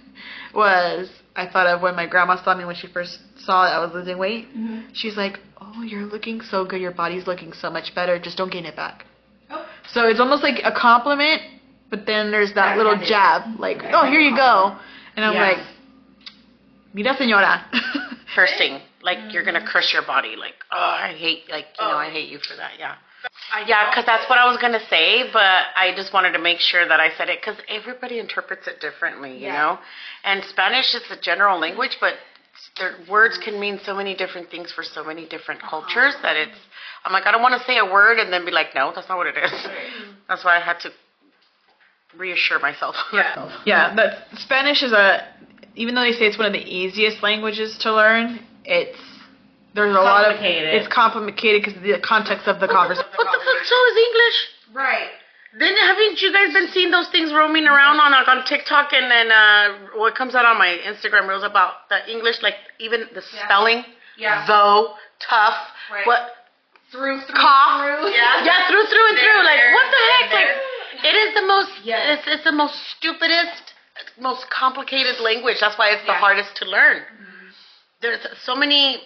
was I thought of when my grandma saw me when she first saw that I was losing weight. She's like, "Oh, you're looking so good. Your body's looking so much better. Just don't gain it back." Oh. So it's almost like a compliment, but then there's that little Backhanded. jab, like, "Oh, here you go," and I'm Yeah. like, "Mira, señora." Cursing, like you're gonna curse your body, like oh I hate, like you know oh. I hate you for that, yeah. Yeah, because that's what I was gonna say, but I just wanted to make sure that I said it because everybody interprets it differently, you Yeah. know. And Spanish is a general language, but their words can mean so many different things for so many different uh-huh. cultures that it's. I'm like, I don't want to say a word and then be like, no, that's not what it is. That's why I had to reassure myself. Yeah, yeah. That Spanish is a, even though they say it's one of the easiest languages to learn, it's there's a lot of it's complicated because of the context of the conversation. What the fuck? So is English? Right. Then haven't you guys been seeing those things roaming around on like, on TikTok and then uh, what comes out on my Instagram reels about the English, like even the Yeah. spelling, Yeah. though, tough, Right. what Through, through, cough, through. yeah, yeah, through, through and There, through. Like there, what the heck? there, Like it is the most, Yes. it's, it's the most stupidest, most complicated language. That's why it's the Yeah. hardest to learn. There's so many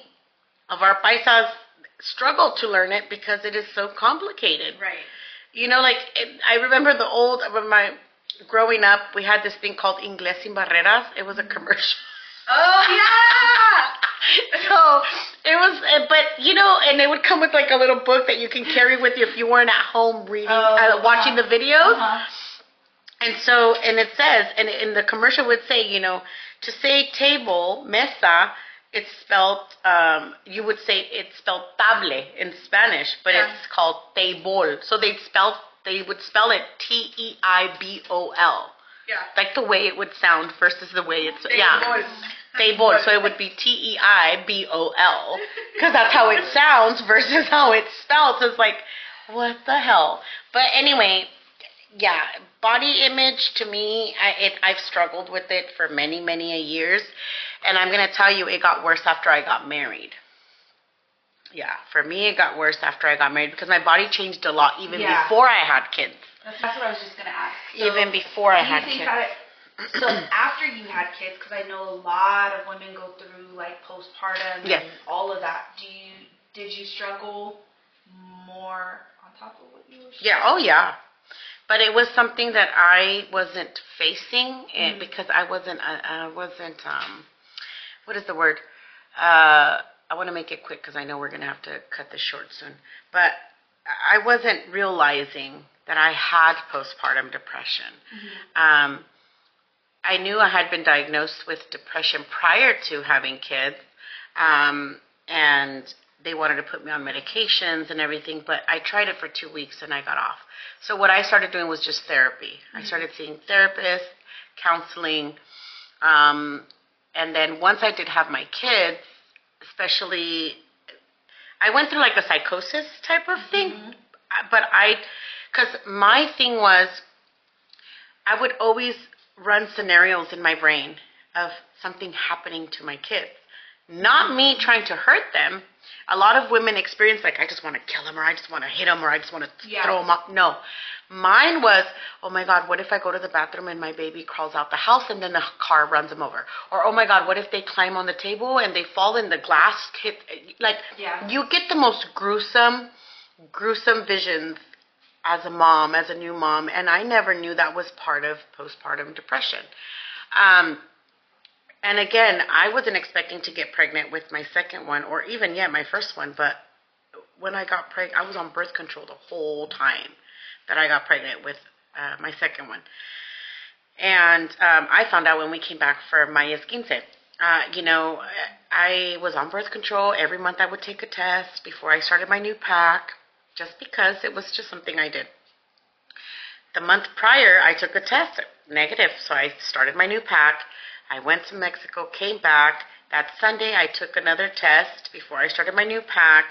of our paisas struggle to learn it because it is so complicated. Right. You know, like it, I remember the old when my growing up, we had this thing called Inglés sin barreras. It was a commercial. Oh yeah. so it was, eh, but you know, and they would come with like a little book that you can carry with you if you weren't at home reading, Oh, uh, watching the videos. Uh-huh. And so, and it says, and in the commercial would say, you know, to say table, mesa, it's spelled, um, you would say it's spelled table in Spanish, but Yeah. it's called table. So they'd spell, they would spell it T E I B O L, Yeah. like the way it would sound versus the way it's, yeah. Table. So it would be T E I B O L, because that's how it sounds versus how it's spelled. So it's like, what the hell? But anyway, yeah, body image to me, I, it, I've struggled with it for many, many a years, and I'm gonna tell you, it got worse after I got married. Yeah, for me, it got worse after I got married because my body changed a lot even Yeah. before I had kids. That's, that's what I was just gonna ask. So, even before I had kids. it- so after you had kids, because I know a lot of women go through like postpartum Yes. and all of that. Do you did you struggle more on top of what you were? Yeah, oh yeah. But it was something that I wasn't facing and because I wasn't uh, I wasn't um what is the word? Uh I want to make it quick cuz I know we're going to have to cut this short soon. But I wasn't realizing that I had postpartum depression. Um I knew I had been diagnosed with depression prior to having kids. Um and they wanted to put me on medications and everything, but I tried it for two weeks and I got off. So what I started doing was just therapy. I started seeing therapists, counseling, um, and then once I did have my kids, especially, I went through like a psychosis type of thing. Uh, But I, because my thing was, I would always run scenarios in my brain of something happening to my kids. Not me trying to hurt them. A lot of women experience like I just want to kill him or I just want to hit him or I just want to Yeah. throw him off. No. Mine was, oh my God, what if I go to the bathroom and my baby crawls out the house and then the car runs him over? Or oh my God, what if they climb on the table and they fall in the glass hit? Like, Yeah. you get the most gruesome, gruesome visions as a mom, as a new mom, and I never knew that was part of postpartum depression. Um, and again, I wasn't expecting to get pregnant with my second one, or even yet my first one. But when I got pregnant, I was on birth control the whole time that I got pregnant with uh, my second one. And um, I found out when we came back for Maya's quince. Uh, you know, I was on birth control. Every month I would take a test before I started my new pack, just because it was just something I did. The month prior, I took a test, negative, so I started my new pack. I went to Mexico, came back. That Sunday, I took another test before I started my new pack,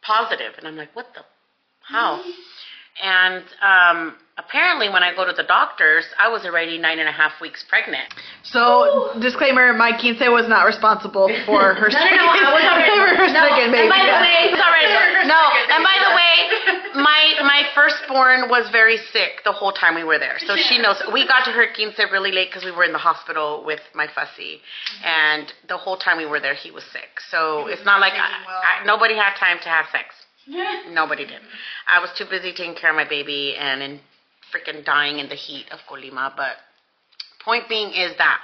positive, and I'm like, what the, how? And um, apparently, when I go to the doctors, I was already nine and a half weeks pregnant. So, disclaimer: My quince was not responsible for her No, no, no, I was already- for her No, second and baby. by the way, sorry, no, and by the way, my my firstborn was very sick the whole time we were there, so she knows. We got to her quince really late because we were in the hospital with my fussy, and the whole time we were there, he was sick. So it's not like I, I, nobody had time to have sex. Nobody did. I was too busy taking care of my baby and in freaking dying in the heat of Colima. But point being is that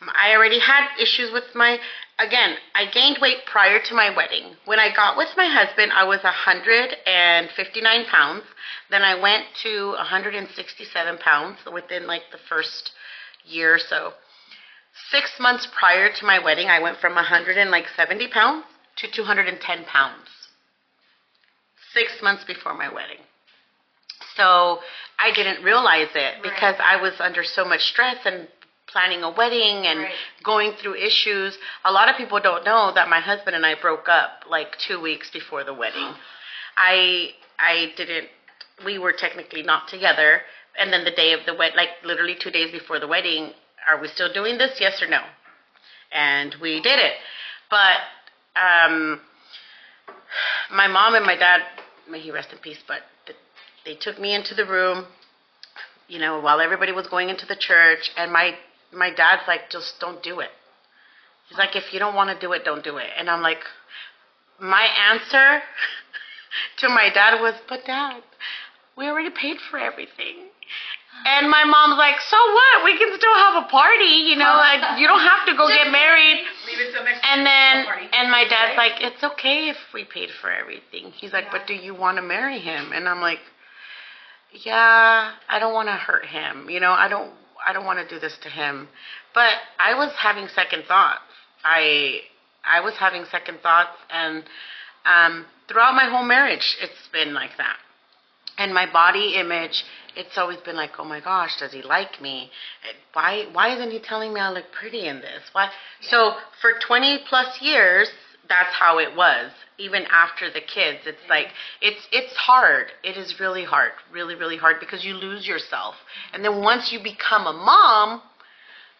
I already had issues with my. Again, I gained weight prior to my wedding. When I got with my husband, I was 159 pounds. Then I went to 167 pounds within like the first year or so. Six months prior to my wedding, I went from 170 pounds to 210 pounds six months before my wedding. So I didn't realize it because I was under so much stress and planning a wedding and Right. going through issues. A lot of people don't know that my husband and I broke up like two weeks before the wedding. I I didn't. We were technically not together, and then the day of the wed, like literally two days before the wedding, are we still doing this? Yes or no? And we did it, but um, my mom and my dad, may he rest in peace, but they took me into the room, you know, while everybody was going into the church, and my my dad's like, just don't do it. He's like, if you don't want to do it, don't do it. And I'm like, my answer to my dad was, but dad, we already paid for everything. And my mom's like, so what? We can still have a party, you know, like you don't have to go get married. Leave it till And then, and my dad's like, it's okay if we paid for everything. He's like, but do you want to marry him? And I'm like, yeah, I don't want to hurt him. You know, I don't, I don't want to do this to him. But I was having second thoughts. I, I was having second thoughts, and um, throughout my whole marriage, it's been like that. And my body image, it's always been like, oh my gosh, does he like me? Why, why isn't he telling me I look pretty in this? Why? So for 20 plus years, that's how it was. Even after the kids, it's like it's it's hard. It is really hard, really really hard because you lose yourself. And then once you become a mom,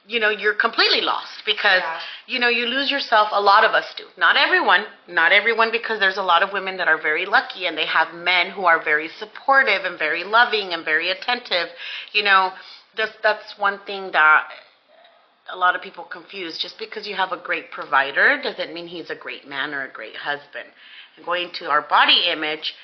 you know you're completely lost because Yeah. you know you lose yourself a lot of us do not everyone not everyone because there's a lot of women that are very lucky and they have men who are very supportive and very loving and very attentive you know that's that's one thing that a lot of people confuse just because you have a great provider doesn't mean he's a great man or a great husband and going to our body image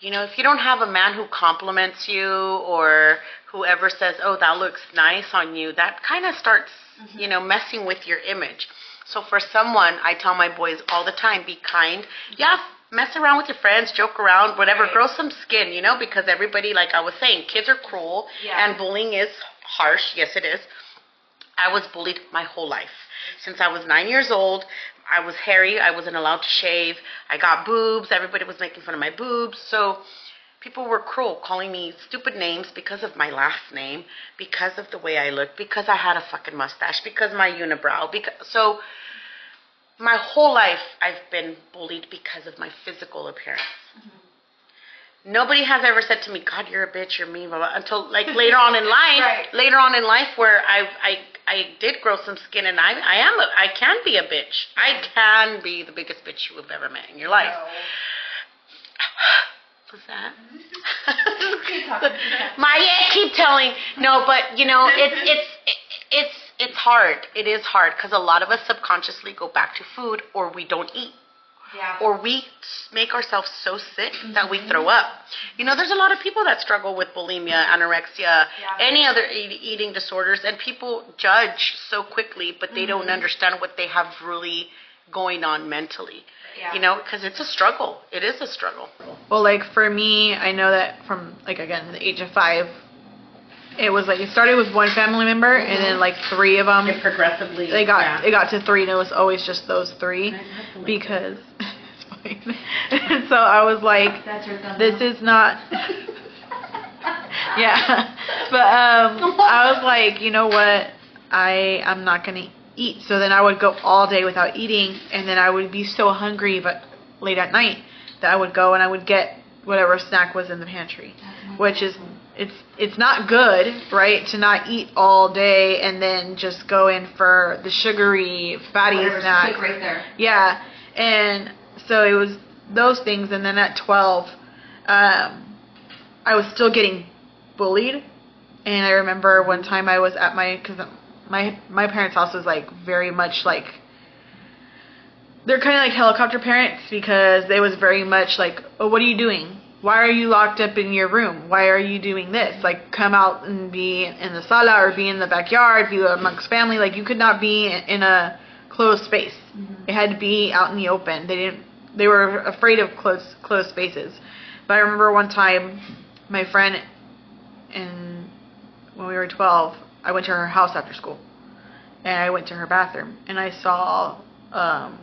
you know, if you don't have a man who compliments you or whoever says, "Oh, that looks nice on you," that kind of starts, mm-hmm. you know, messing with your image. So for someone, I tell my boys all the time, be kind. Yeah, mess around with your friends, joke around, whatever, Right. grow some skin, you know, because everybody like I was saying, kids are cruel Yeah. and bullying is harsh. Yes, it is. I was bullied my whole life. Since I was nine years old, I was hairy. I wasn't allowed to shave. I got boobs. Everybody was making fun of my boobs. So people were cruel, calling me stupid names because of my last name, because of the way I looked, because I had a fucking mustache, because my unibrow. Because so my whole life I've been bullied because of my physical appearance. Mm-hmm. Nobody has ever said to me, "God, you're a bitch, you're mean," blah, blah, until like later on in life. Right. Later on in life, where I I I did grow some skin, and I I am a, I can be a bitch. I can be the biggest bitch you have ever met in your life. What's that? My keep telling. No, but you know, it's it's it's it's hard. It is hard because a lot of us subconsciously go back to food, or we don't eat, Yeah. or we make ourselves so sick that we mm-hmm. throw up. You know, there's a lot of people that struggle with bulimia, anorexia, Yeah. any other eat, eating disorders, and people judge so quickly, but they don't mm-hmm. understand what they have really going on mentally. Yeah. You know, because it's a struggle. It is a struggle. Well, like for me, I know that from like again the age of five, it was like it started with one family member, and then like three of them, It progressively. they got yeah. it got to three, and it was always just those three like because so I was like, That's your thumbs this is not. yeah, but um, I was like, you know what? I I'm not gonna eat. So then I would go all day without eating, and then I would be so hungry, but late at night, that I would go and I would get whatever snack was in the pantry, which is it's it's not good, right, to not eat all day and then just go in for the sugary, fatty Whatever's snack. right there. Yeah, and so it was those things, and then at twelve, um, I was still getting bullied, and I remember one time I was at my because my my parents' house was like very much like they're kind of like helicopter parents because they was very much like, oh, what are you doing? Why are you locked up in your room? Why are you doing this? Like, come out and be in the sala or be in the backyard, be amongst family. Like, you could not be in a closed space. It had to be out in the open. They didn't. They were afraid of closed closed spaces. But I remember one time, my friend, in when we were 12, I went to her house after school, and I went to her bathroom, and I saw um,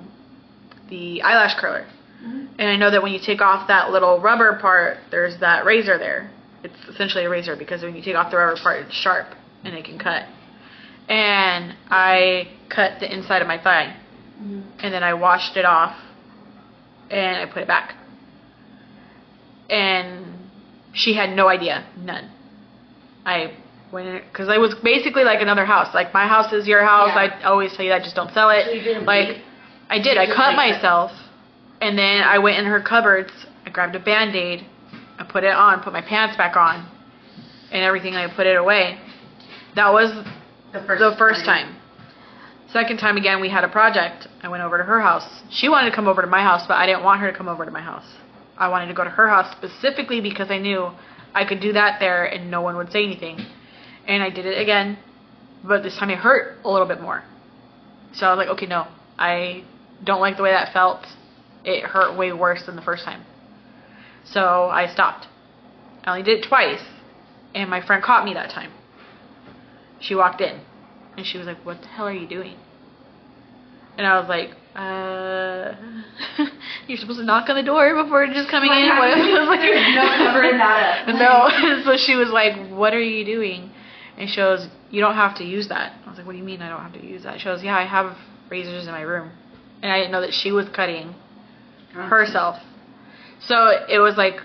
the eyelash curler. And I know that when you take off that little rubber part, there's that razor there. It's essentially a razor because when you take off the rubber part, it's sharp and it can cut. And I cut the inside of my thigh. And then I washed it off and I put it back. And she had no idea, none. I went because I was basically like another house. Like my house is your house. Yeah. I always tell you that. Just don't sell it. So you didn't like? I did. I cut like that. And then I went in her cupboards. I grabbed a band aid. I put it on. Put my pants back on, and everything. I put it away. That was The first, the first time. Second time again, we had a project. I went over to her house. She wanted to come over to my house, but I didn't want her to come over to my house. I wanted to go to her house specifically because I knew I could do that there and no one would say anything. And I did it again, but this time it hurt a little bit more. So I was like, okay, no, I don't like the way that felt. It hurt way worse than the first time. So I stopped. I only did it twice, and my friend caught me that time. She walked in, and she was like, "What the hell are you doing?" And I was like, "Uh, you're supposed to knock on the door before just coming in." What like, no covering that up. no. so she was like, "What are you doing?" And she goes, "You don't have to use that." I was like, "What do you mean I don't have to use that?" She goes, "Yeah, I have razors in my room," and I didn't know that she was cutting herself. So it was like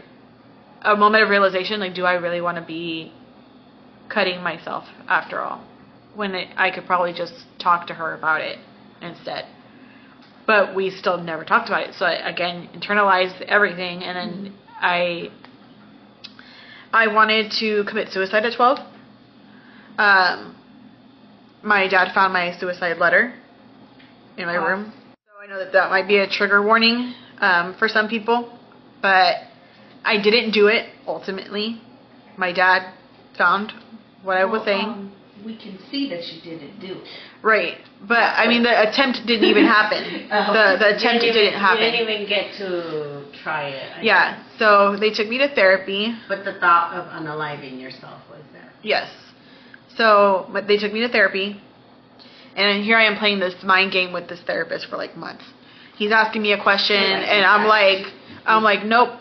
a moment of realization. Like, do I really want to be cutting myself after all? When it, I could probably just talk to her about it instead. But we still never talked about it. So I, again, internalized everything, and then I I wanted to commit suicide at 12. Um, my dad found my suicide letter in my Wow. room. So I know that that might be a trigger warning um, for some people, but I didn't do it ultimately. My dad found what I was saying. um, we can see that you didn't do it. Right, but I mean the attempt didn't even happen. Oh. The the attempt didn't didn't happen. You didn't even get to try it. I Yeah, so they took me to therapy. guess. But the thought of unaliving yourself was there. Yes. So but they took me to therapy, and here I am playing this mind game with this therapist for like months. He's asking me a question, and I'm like, I'm like, nope.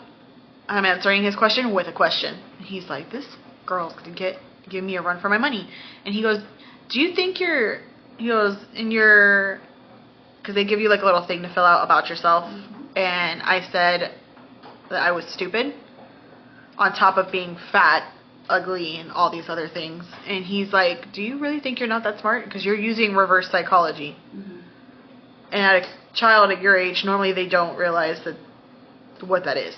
I'm answering his question with a question. And he's like, this girl's gonna get give me a run for my money. And he goes, do you think you're? He goes, in your, because they give you like a little thing to fill out about yourself, and I said that I was stupid, on top of being fat, ugly, and all these other things. And he's like, do you really think you're not that smart? Because you're using reverse psychology. And at a child at your age, normally they don't realize that what that is.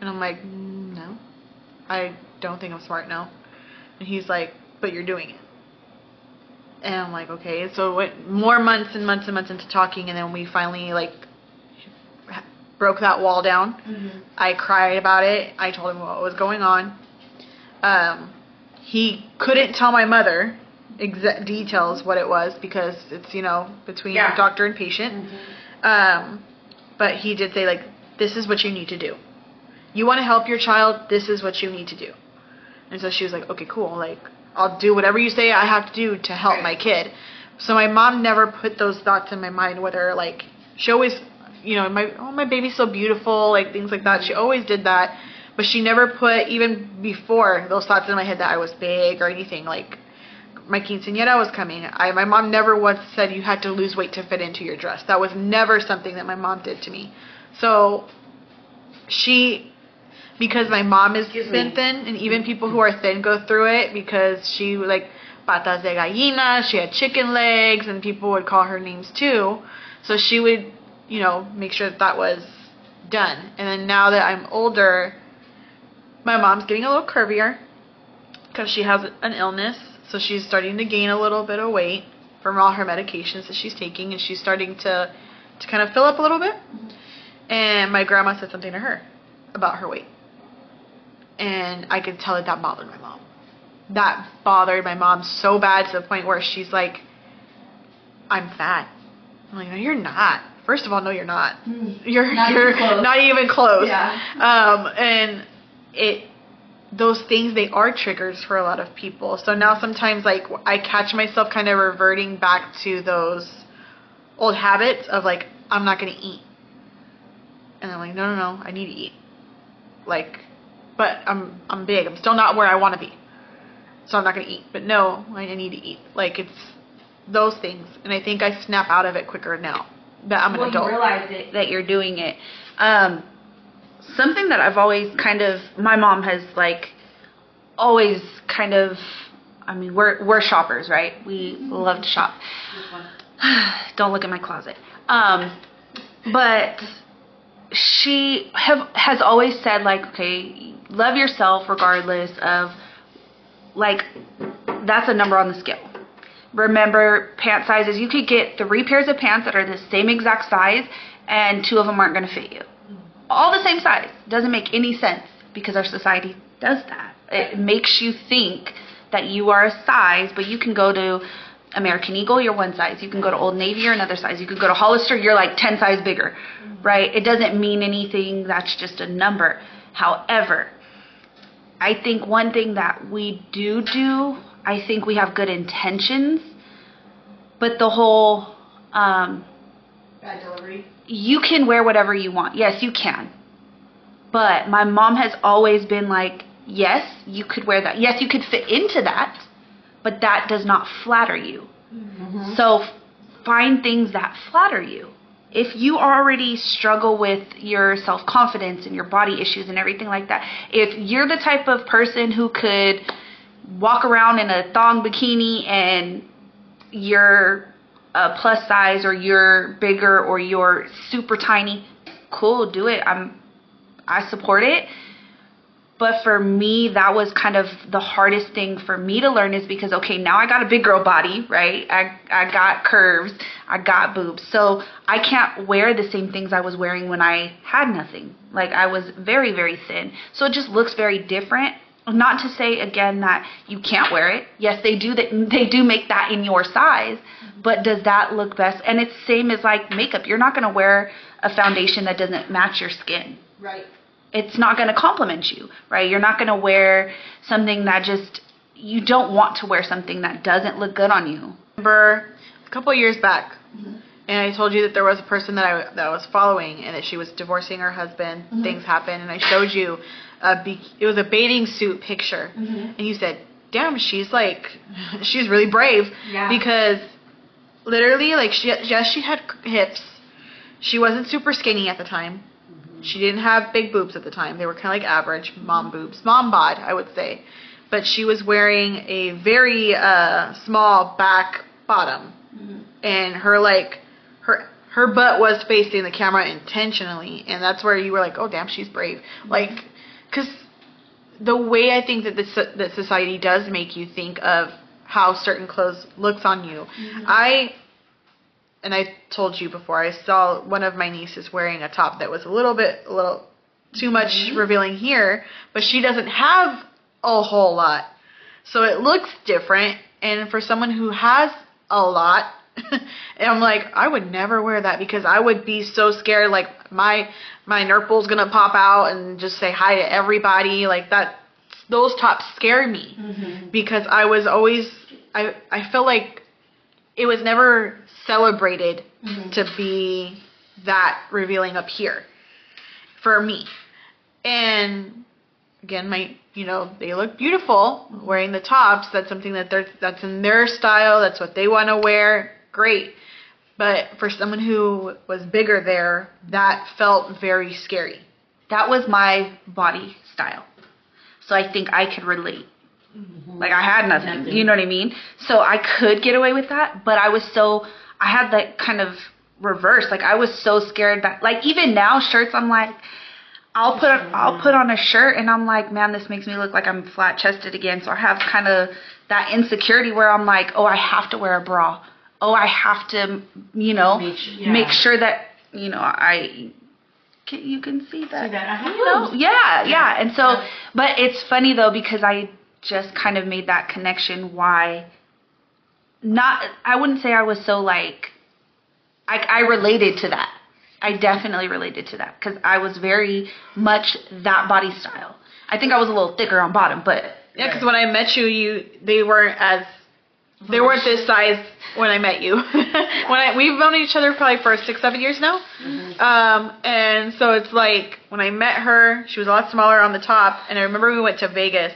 And I'm like, "Mm, no, I don't think I'm smart now. And he's like, but you're doing it. And I'm like, okay. So it went more months and months and months into talking, and then we finally like broke that wall down. I cried about it. I told him what was going on. Um, he couldn't tell my mother exact details what it was because it's you know between Yeah. doctor and patient. Um, but he did say like, this is what you need to do. You want to help your child. This is what you need to do. And so she was like, okay, cool. Like, I'll do whatever you say I have to do to help my kid. So my mom never put those thoughts in my mind. Whether like she always, you know, my oh my baby's so beautiful, like things like that. She always did that, but she never put even before those thoughts in my head that I was big or anything. Like my quinceañera was coming. I my mom never once said you had to lose weight to fit into your dress. That was never something that my mom did to me. So she because my mom is Excuse thin me. thin and even people who are thin go through it because she like patas de gallina, she had chicken legs and people would call her names too. So she would, you know, make sure that that was done. And then now that I'm older, my mom's getting a little curvier because she has an illness. So she's starting to gain a little bit of weight from all her medications that she's taking, and she's starting to to kind of fill up a little bit. And my grandma said something to her about her weight, and I could tell that that bothered my mom. That bothered my mom so bad to the point where she's like, "I'm fat." I'm like, "No, you're not." First of all, no, you're not. You're Not even you're close. not even close. Yeah. Um, and it those things they are triggers for a lot of people. So now sometimes like I catch myself kind of reverting back to those old habits of like I'm not going to eat. And I'm like no no no, I need to eat. Like but I'm I'm big. I'm still not where I want to be. So I'm not going to eat. But no, I need to eat. Like it's those things. And I think I snap out of it quicker now that I'm an well, adult. you realize it, that you're doing it. Um, something that I've always kind of my mom has like always kind of. I mean, we're we're shoppers, right? We love to shop. Don't look at my closet. Um, but she have has always said like, okay, love yourself regardless of like that's a number on the scale. Remember pant sizes. You could get three pairs of pants that are the same exact size, and two of them aren't going to fit you. All the same size doesn't make any sense because our society does that. It makes you think that you are a size, but you can go to American Eagle, you're one size. You can go to Old Navy, you're another size. You can go to Hollister, you're like 10 size bigger, right? It doesn't mean anything. That's just a number. However, I think one thing that we do do, I think we have good intentions, but the whole um, Bad delivery. You can wear whatever you want. Yes, you can. But my mom has always been like, yes, you could wear that. Yes, you could fit into that, but that does not flatter you. Mm-hmm. So find things that flatter you. If you already struggle with your self confidence and your body issues and everything like that, if you're the type of person who could walk around in a thong bikini and you're a plus size or you're bigger or you're super tiny, cool, do it. I'm I support it. But for me, that was kind of the hardest thing for me to learn is because okay, now I got a big girl body, right? I I got curves, I got boobs. So I can't wear the same things I was wearing when I had nothing. Like I was very very thin. So it just looks very different. Not to say again that you can't wear it. Yes, they do that they do make that in your size, but does that look best? And it's same as like makeup. You're not going to wear a foundation that doesn't match your skin Right. it's not going to compliment you, right? You're not going to wear something that just you don't want to wear something that doesn't look good on you. remember a couple of years back, mm-hmm. and I told you that there was a person that I that I was following, and that she was divorcing her husband. Mm-hmm. Things happened, and I showed you a be- it was a bathing suit picture, mm-hmm. and you said, "Damn, she's like, she's really brave." Yeah. Because literally, like, she yes, she had hips. She wasn't super skinny at the time. Mm-hmm. She didn't have big boobs at the time. They were kind of like average mom mm-hmm. boobs, mom bod, I would say. But she was wearing a very uh, small back bottom, mm-hmm. and her like her her butt was facing the camera intentionally, and that's where you were like, oh damn, she's brave. Like, because the way I think that this that society does make you think of how certain clothes looks on you, mm-hmm. I and I told you before, I saw one of my nieces wearing a top that was a little bit, a little too much mm-hmm. revealing here, but she doesn't have a whole lot. So it looks different. And for someone who has a lot, and I'm like, I would never wear that because I would be so scared, like my my nurple's gonna pop out and just say hi to everybody, like that. Those tops scare me mm-hmm. because I was always, I I feel like it was never celebrated mm-hmm. to be that revealing up here for me. And again, my you know, they look beautiful mm-hmm. wearing the tops. That's something that they're that's in their style. That's what they want to wear. Great. But for someone who was bigger there, that felt very scary. That was my body style. So I think I could relate. Mm-hmm. Like I had nothing. You know what I mean? So I could get away with that, but I was so I had that kind of reverse. Like I was so scared that like even now shirts I'm like I'll put I'll put on a shirt and I'm like, man, this makes me look like I'm flat chested again. So I have kind of that insecurity where I'm like, oh, I have to wear a bra. Oh, I have to, you know, Make su- yeah. make sure that you know I can, you can see that. See that? I have You know, yeah, yeah. And so, but it's funny though because I just kind of made that connection. Why? Not, I wouldn't say I was so like, I, I related to that. I definitely related to that because I was very much that body style. I think I was a little thicker on bottom, but Yeah, because when I met you, you they weren't as they mm-hmm. weren't this size when I met you. when I we've known each other probably for six seven years now, mm-hmm. um, and so it's like when I met her, she was a lot smaller on the top, and I remember we went to Vegas,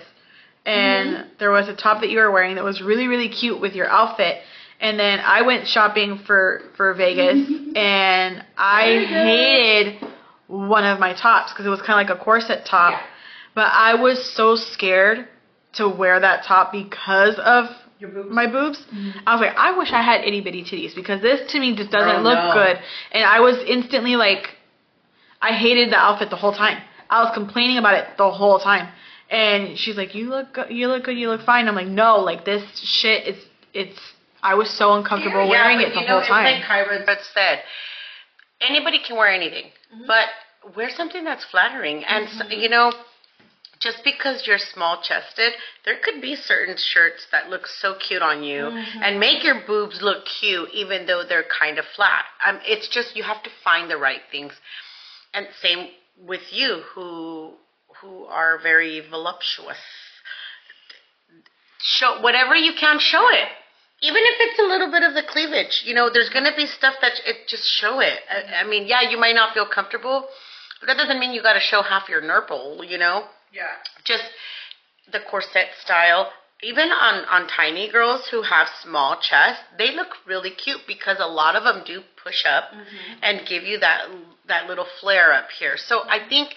and mm-hmm. there was a top that you were wearing that was really really cute with your outfit. And then I went shopping for for Vegas, and I hated one of my tops because it was kind of like a corset top. Yeah. But I was so scared to wear that top because of boobs. my boobs. I was like, I wish I had itty bitty titties because this to me just doesn't look good. And I was instantly like, I hated the outfit the whole time. I was complaining about it the whole time. And she's like, you look good, you look good, you look fine. I'm like, no, like this shit is, it's. I was so uncomfortable wearing but it the you know, whole time. It's like Kyra said, anybody can wear anything, Mm-hmm. but wear something that's flattering. And s you know, just because you're small chested, there could be certain shirts that look so cute on you Mm-hmm. and make your boobs look cute, even though they're kind of flat. Um, it's just you have to find the right things. And same with you, who who are very voluptuous. Show whatever you can, show it even if it's a little bit of the cleavage, you know, there's gonna be stuff that it just show it. I, I mean, yeah, you might not feel comfortable, but that doesn't mean you got to show half your nurple, you know. Yeah. Just the corset style. Even on on tiny girls who have small chests, they look really cute because a lot of them do push up mm-hmm. and give you that that little flare up here. So I mm-hmm. think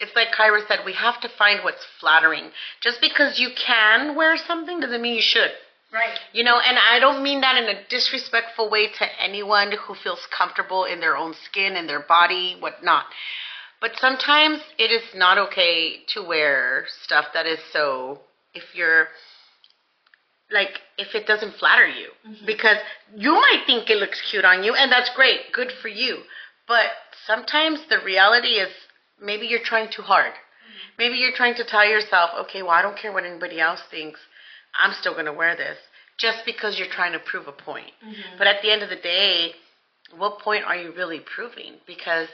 it's like Kyra said, we have to find what's flattering. Just because you can wear something doesn't mean you should. Right. You know, and I don't mean that in a disrespectful way to anyone who feels comfortable in their own skin and their body, whatnot. But sometimes it is not okay to wear stuff that is so, if you're, like, if it doesn't flatter you. Mm-hmm. Because you might think it looks cute on you, and that's great, good for you. But sometimes the reality is maybe you're trying too hard. Mm-hmm. Maybe you're trying to tell yourself, okay, well, I don't care what anybody else thinks. I'm still going to wear this just because you're trying to prove a point. Mm-hmm. But at the end of the day, what point are you really proving? Because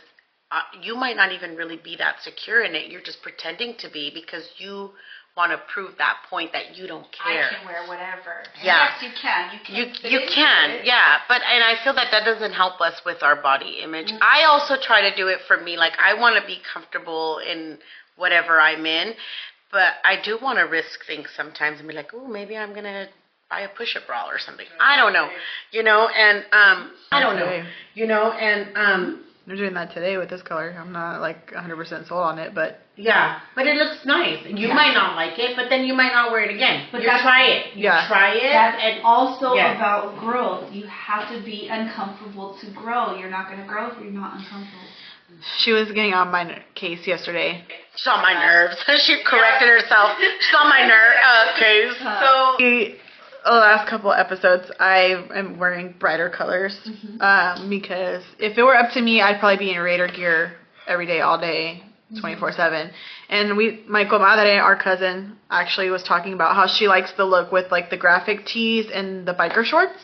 uh, you might not even really be that secure in it. You're just pretending to be because you want to prove that point that you don't care. I can wear whatever. Yeah. Yes, you can. You can. You you can, it. yeah, but and I feel that that doesn't help us with our body image. I also try to do it for me. Like I want to be comfortable in whatever I'm in, but I do want to risk things sometimes and be like, oh, maybe I'm gonna buy a push-up bra or something. I don't know, you know, and um, I don't know, you know, and um, I'm doing that today with this color. I'm not like 100% sold on it, but Yeah, but it looks nice. You Yeah. might not like it, but then you might not wear it again. But you try it. You Yeah. try it, That's and also Yeah. about growth. You have to be uncomfortable to grow. You're not going to grow if you're not uncomfortable. she was getting on my case yesterday. she's on my nerves. she corrected herself. She's on my nerve uh, case. So the last couple episodes, I am wearing brighter colors um, because if it were up to me, I'd probably be in Raider gear every day, all day, twenty four seven. And we, my comadre, our cousin, actually was talking about how she likes the look with like the graphic tees and the biker shorts.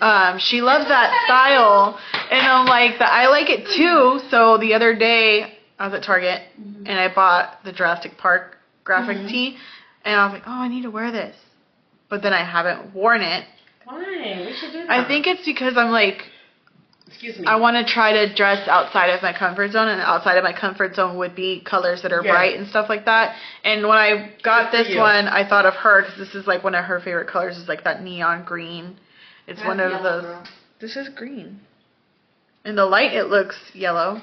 Um, she loves that style, and I'm like, that I like it too. So the other day, I was at Target and I bought the Jurassic Park graphic tee, and I was like, oh, I need to wear this, but then I haven't worn it. why? We should do that. I think it's because I'm like Excuse me. I want to try to dress outside of my comfort zone, and outside of my comfort zone would be colors that are Yeah. bright and stuff like that. And when I got Good this one, I thought of her because this is like one of her favorite colors is like that neon green. It's one of those. This is green. In the light, it looks yellow.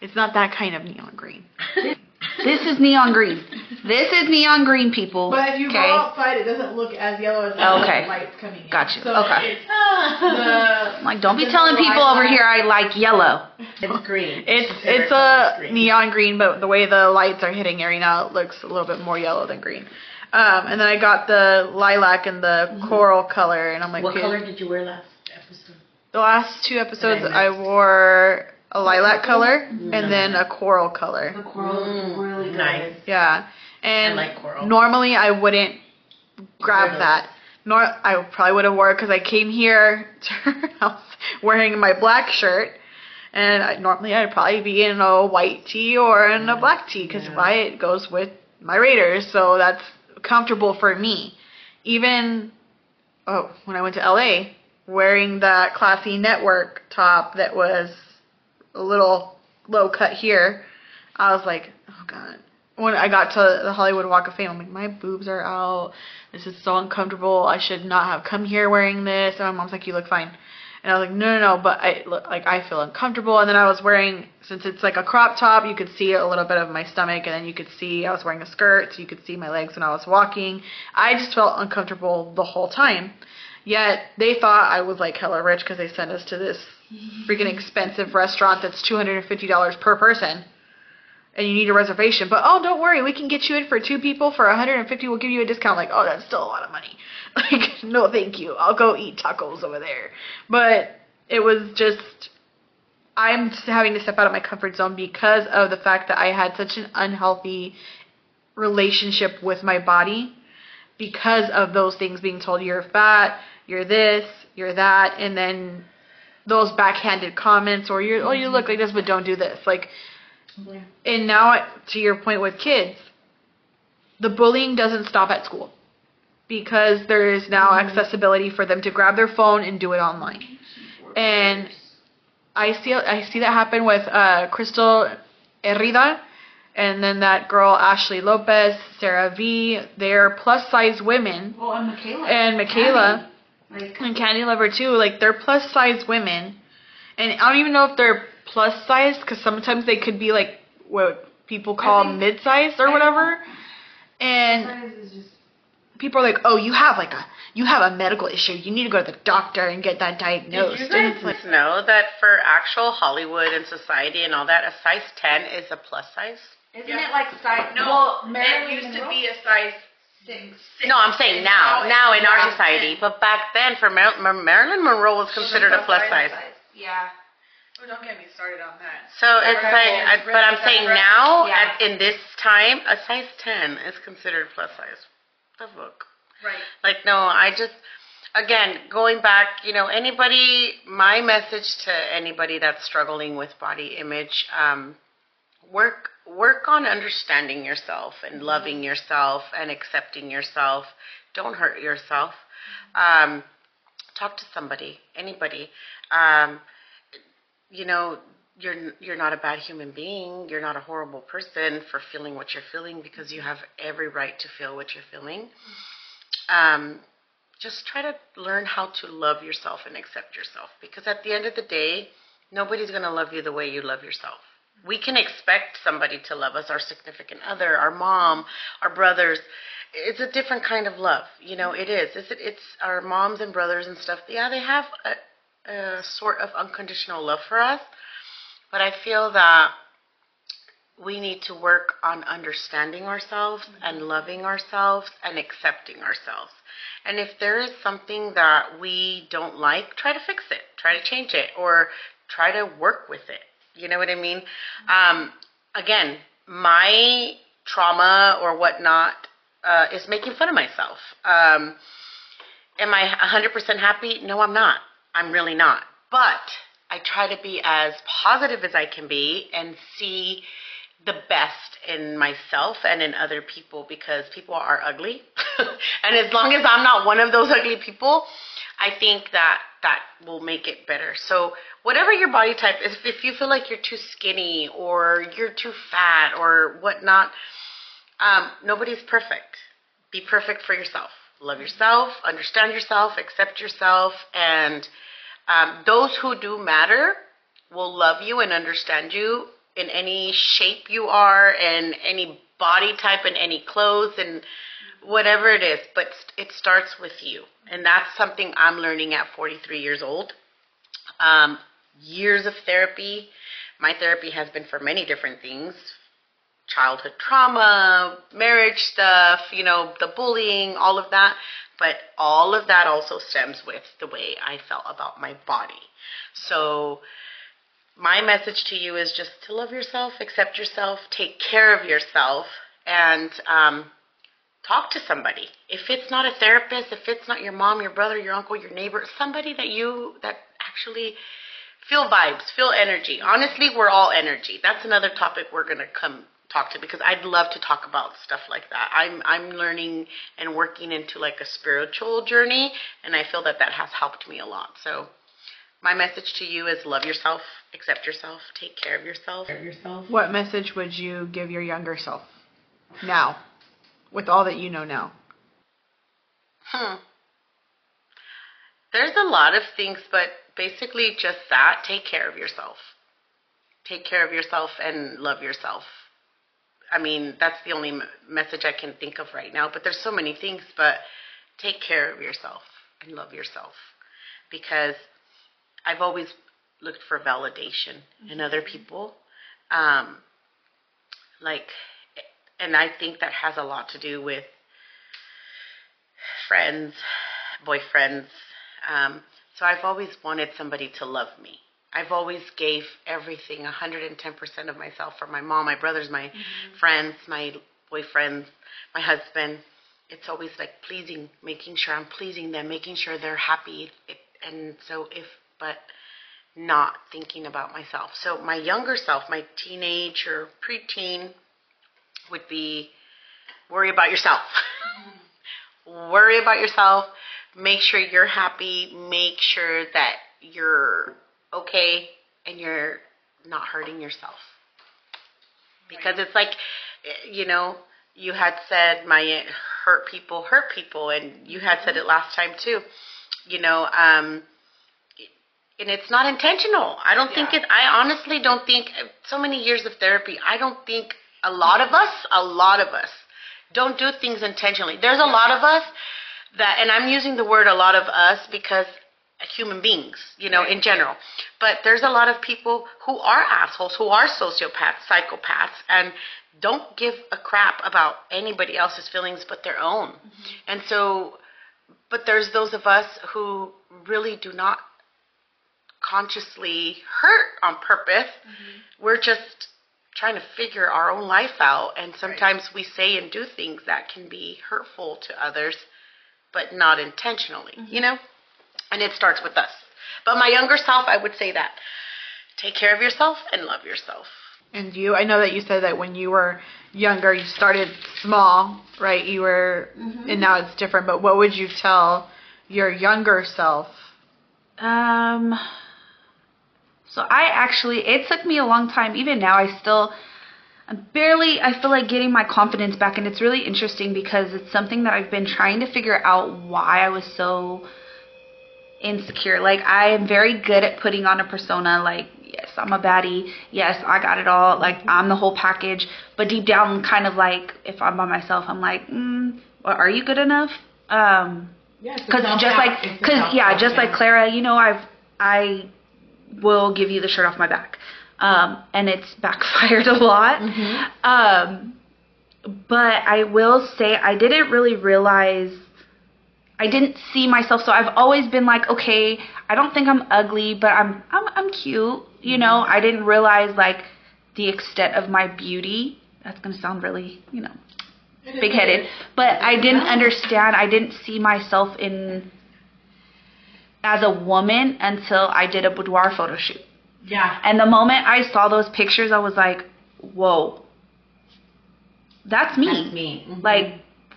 It's not that kind of neon green. This is neon green. This is neon green, people. But if you okay. go outside, it doesn't look as yellow as Okay. the lights coming in. Got you. So Okay. The, Like, don't be telling people over lilac. here I like yellow. It's green. It's Her it's a green. neon green, but the way the lights are hitting it right now, it looks a little bit more yellow than green. Um, and then I got the lilac and the coral color, and I'm like, Mm-hmm. What okay, color did you wear last episode? the last two episodes I I wore a lilac color No. and then a coral color. coral Mm, Nice. Yeah, and I like coral. normally I wouldn't grab Wear that. Nor I probably would have wore it because I came here to her house wearing my black shirt, and I, normally I'd probably be in a white tee or in a black tee because Yeah. white goes with my Raiders, so that's comfortable for me. Even oh, when I went to LA, wearing that classy network top that was a little low cut here, I was like, oh god. When I got to the Hollywood Walk of Fame, I'm like, my boobs are out. This is so uncomfortable. I should not have come here wearing this. And my mom's like, you look fine. And I was like, no, no, no, but I look like I feel uncomfortable. And then I was wearing, since it's like a crop top, you could see a little bit of my stomach, and then you could see I was wearing a skirt, so you could see my legs when I was walking. I just felt uncomfortable the whole time. Yet they thought I was like hella rich because they sent us to this freaking expensive restaurant that's two hundred and fifty dollars per person, and you need a reservation. But oh, don't worry, we can get you in for two people for a one hundred and fifty. We'll give you a discount. Like, oh, that's still a lot of money. Like, no, thank you. I'll go eat tacos over there. But it was just. I'm having to step out of my comfort zone because of the fact that I had such an unhealthy relationship with my body because of those things being told you're fat, you're this, you're that, and then those backhanded comments or you're oh you look like this but don't do this. Like and now to your point with kids, the bullying doesn't stop at school because there is now accessibility for them to grab their phone and do it online. And I see I see that happen with uh, Crystal Herrida, and then that girl Ashley Lopez, Sarah V. They're plus size women, Well, and Michaela. and Michaela Like, and Candy Lover too. Like they're plus size women, and I don't even know if they're plus size because sometimes they could be like what people call mid size or whatever. And people are like, "Oh, you have like a you have a medical issue. You need to go to the doctor and get that diagnosed." Did you And it's guys like, know that for actual Hollywood and society and all that, a size 10 is a plus size? isn't it like size? no, well, it used to be a size six. No, I'm saying now, Now now in our society. 10. But back then, for Mar- Mar- Marilyn Monroe was considered a plus size. Yeah. Oh, don't get me started on that. So it's like, I, but I'm saying rebel. now, Yeah. at, in this time, a size 10 is considered plus size. The book. Right. Like, no, I just, again, going back, you know, anybody, my message to anybody that's struggling with body image, um, work, work on understanding yourself and loving yourself and accepting yourself. Don't hurt yourself. Um, talk to somebody, anybody. Um, you know, you're you're not a bad human being. You're not a horrible person for feeling what you're feeling because you have every right to feel what you're feeling. Um, just try to learn how to love yourself and accept yourself because at the end of the day, nobody's going to love you the way you love yourself. We can expect somebody to love us, our significant other, our mom, our brothers. It's a different kind of love, you know. It is. It's it's our moms and brothers and stuff. Yeah, they have a, a sort of unconditional love for us, but I feel that we need to work on understanding ourselves mm-hmm. and loving ourselves and accepting ourselves. And if there is something that we don't like, try to fix it, try to change it, or try to work with it. You know what I mean? Um, again, my trauma or whatnot uh, is making fun of myself. Um, am I 100% happy? No, I'm not. I'm really not. But I try to be as positive as I can be and see the best in myself and in other people because people are ugly. and as long as I'm not one of those ugly people, I think that that will make it better. So whatever your body type is, if you feel like you're too skinny or you're too fat or whatnot, um, nobody's perfect. Be perfect for yourself. Love yourself, understand yourself, accept yourself, and um, those who do matter will love you and understand you in any shape you are and any body type and any clothes and whatever it is. But it starts with you, and that's something I'm learning at 43 years old. Um, years of therapy. My therapy has been for many different things childhood trauma, marriage stuff, you know, the bullying, all of that. But all of that also stems with the way I felt about my body. So, my message to you is just to love yourself, accept yourself, take care of yourself, and um, talk to somebody. If it's not a therapist, if it's not your mom, your brother, your uncle, your neighbor, somebody that you that actually feel vibes, feel energy. Honestly, we're all energy. That's another topic we're going to come talk to because I'd love to talk about stuff like that. I'm I'm learning and working into like a spiritual journey and I feel that that has helped me a lot. So my message to you is love yourself, accept yourself, take care of yourself. yourself. What message would you give your younger self now, with all that you know now? Hmm. There's a lot of things, but basically just that. Take care of yourself. Take care of yourself and love yourself. I mean, that's the only message I can think of right now, but there's so many things, but take care of yourself and love yourself. Because I've always looked for validation in other people. Um, like, and I think that has a lot to do with friends, boyfriends. Um, so I've always wanted somebody to love me. I've always gave everything 110% of myself for my mom, my brothers, my friends, my boyfriends, my husband. It's always like pleasing, making sure I'm pleasing them, making sure they're happy. It, and so if, but not thinking about myself. So my younger self, my teenage or preteen, would be worry about yourself. worry about yourself. Make sure you're happy. Make sure that you're okay and you're not hurting yourself. Because it's like, you know, you had said my hurt people hurt people, and you had said it last time too. You know, um, and it's not intentional. I don't think it. I honestly don't think. So many years of therapy, I don't think a lot of us, a lot of us, don't do things intentionally. There's a lot of us that, and I'm using the word a lot of us because human beings, you know, in general. But there's a lot of people who are assholes, who are sociopaths, psychopaths, and don't give a crap about anybody else's feelings but their own. Mm-hmm. And so, but there's those of us who really do not consciously hurt on purpose. Mm-hmm. We're just trying to figure our own life out, and sometimes we say and do things that can be hurtful to others, but not intentionally, you know? And it starts with us. But my younger self, I would say that take care of yourself and love yourself. And you, I know that you said that when you were younger, you started small, right? You were, and now it's different. But what would you tell your younger self? Um. So I actually, it took me a long time. Even now, I still, I'm barely. I feel like getting my confidence back, and it's really interesting because it's something that I've been trying to figure out why I was so insecure. Like I am very good at putting on a persona. Like yes, I'm a baddie. Yes, I got it all. Like I'm the whole package. But deep down, kind of like if I'm by myself, I'm like, mm, well, are you good enough? Um. Yeah, Because just like, because yeah, just like Clara, you know, I've I will give you the shirt off my back, um, and it's backfired a lot. Um, but I will say I didn't really realize. I didn't see myself, so I've always been like, okay, I don't think I'm ugly, but I'm I'm I'm cute, you know. I didn't realize like the extent of my beauty. That's gonna sound really, you know, big headed. But I didn't understand. I didn't see myself in as a woman until I did a boudoir photo shoot. Yeah. And the moment I saw those pictures, I was like, whoa, that's me. That's me. Mhm. Like,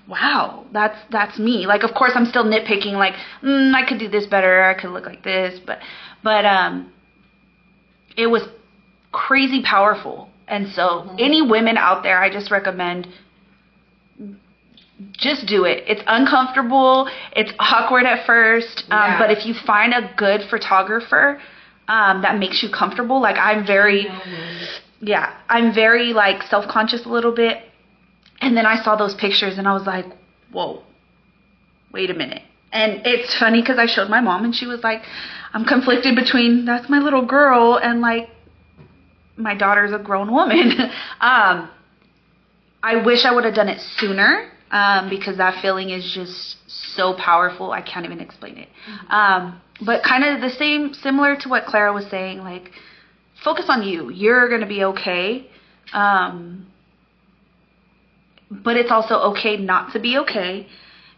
wow, that's that's me. Like, of course, I'm still nitpicking. Like, mm, I could do this better. I could look like this, but but um, it was crazy powerful. And so, any women out there, I just recommend just do it. It's uncomfortable. It's awkward at first, um, Yeah. but if you find a good photographer um, that makes you comfortable, like I'm very, yeah, I'm very like self conscious a little bit. And then I saw those pictures and I was like, whoa, wait a minute. And it's funny because I showed my mom and she was like, I'm conflicted between that's my little girl and like my daughter's a grown woman. um, I wish I would have done it sooner um, because that feeling is just so powerful. I can't even explain it. Um, but kind of the same, similar to what Clara was saying, like focus on you. You're gonna be okay. Um, but it's also okay not to be okay,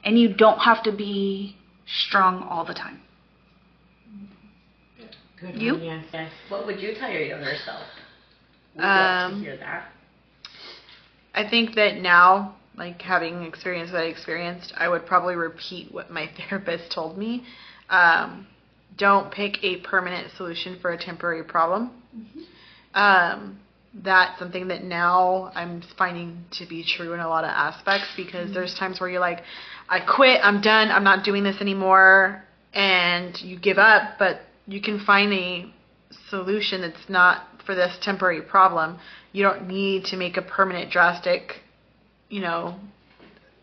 and you don't have to be strong all the time. Good You? one, Yes, yes. What would you tell your younger self? We'd love Um, to hear that. I think that now, like having experienced what I experienced, I would probably repeat what my therapist told me. Um, don't pick a permanent solution for a temporary problem. Um, that's something that now I'm finding to be true in a lot of aspects because there's times where you're like, I quit, I'm done, I'm not doing this anymore, and you give up, but you can find a solution that's not for this temporary problem. You don't need to make a permanent, drastic, you know,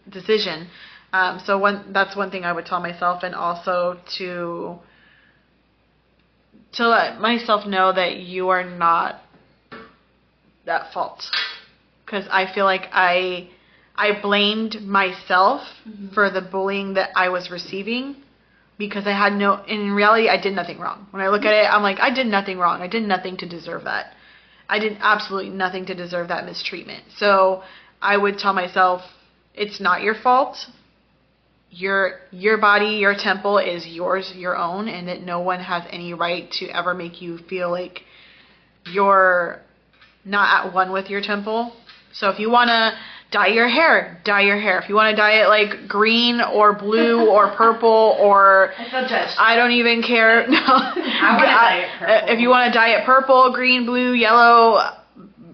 decision. Um, so one that's one thing I would tell myself, and also to to let myself know that you are not that fault, because I feel like I I blamed myself for the bullying that I was receiving because I had no in reality I did nothing wrong. When I look at it, I'm like I did nothing wrong. I did nothing to deserve that. I did absolutely nothing to deserve that mistreatment. So I would tell myself it's not your fault. Your your body, your temple is yours, your own, and that no one has any right to ever make you feel like you're not at one with your temple. So if you want to dye your hair, dye your hair. If you want to dye it like green or blue or purple or I feel judged. I don't even care. No. I wanna dye it purple. If you want to dye it purple, green, blue, yellow,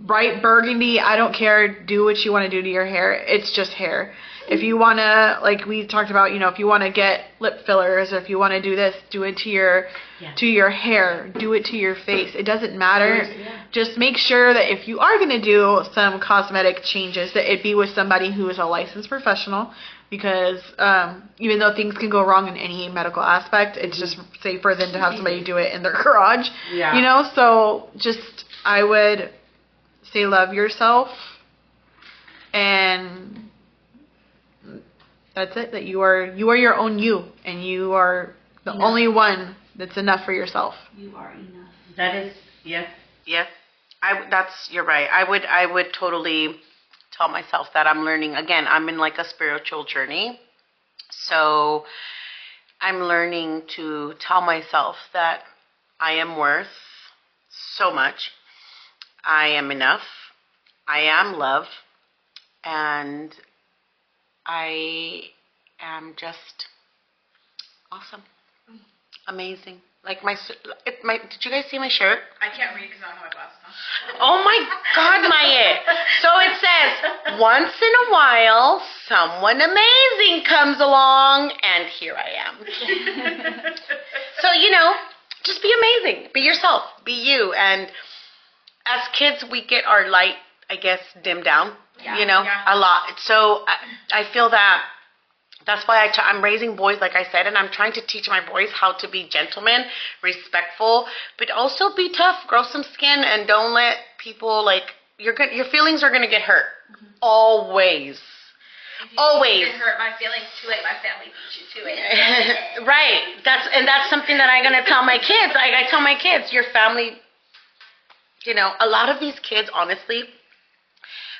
bright burgundy, I don't care. Do what you want to do to your hair. It's just hair. If you want to, like we talked about, you know, if you want to get lip fillers or if you want to do this, do it to your Yeah. to your hair, do it to your face. It doesn't matter. Just make sure that if you are going to do some cosmetic changes, that it be with somebody who is a licensed professional. Because um, even though things can go wrong in any medical aspect, it's just safer than to have somebody do it in their garage. Yeah. You know, so just I would say love yourself, and that's it. That you are you are your own you, and you are the Enough. only one that's enough for yourself. You are enough. That is, yes. Yes, I that's you're right. I would I would totally tell myself that I'm learning again. I'm in like a spiritual journey, so I'm learning to tell myself that I am worth so much. I am enough. I am love, and I am just awesome, amazing. Like my, it, my. Did you guys see my shirt? I can't read because I don't have my glasses on. Oh my God, Maya. So it says, once in a while, someone amazing comes along, and here I am. so, you know, just be amazing. Be yourself. Be you. And as kids, we get our light, I guess, dimmed down, yeah, you know, yeah. a lot. So I, I feel that that's why I t- I'm raising boys, like I said, and I'm trying to teach my boys how to be gentlemen, respectful, but also be tough, grow some skin, and don't let people like gonna, your feelings are gonna get hurt. Mm-hmm. Always, always. hurt my feelings too late. My family beat you to it. right. That's and that's something that I'm gonna tell my kids. Like I tell my kids, your family. You know, a lot of these kids, honestly.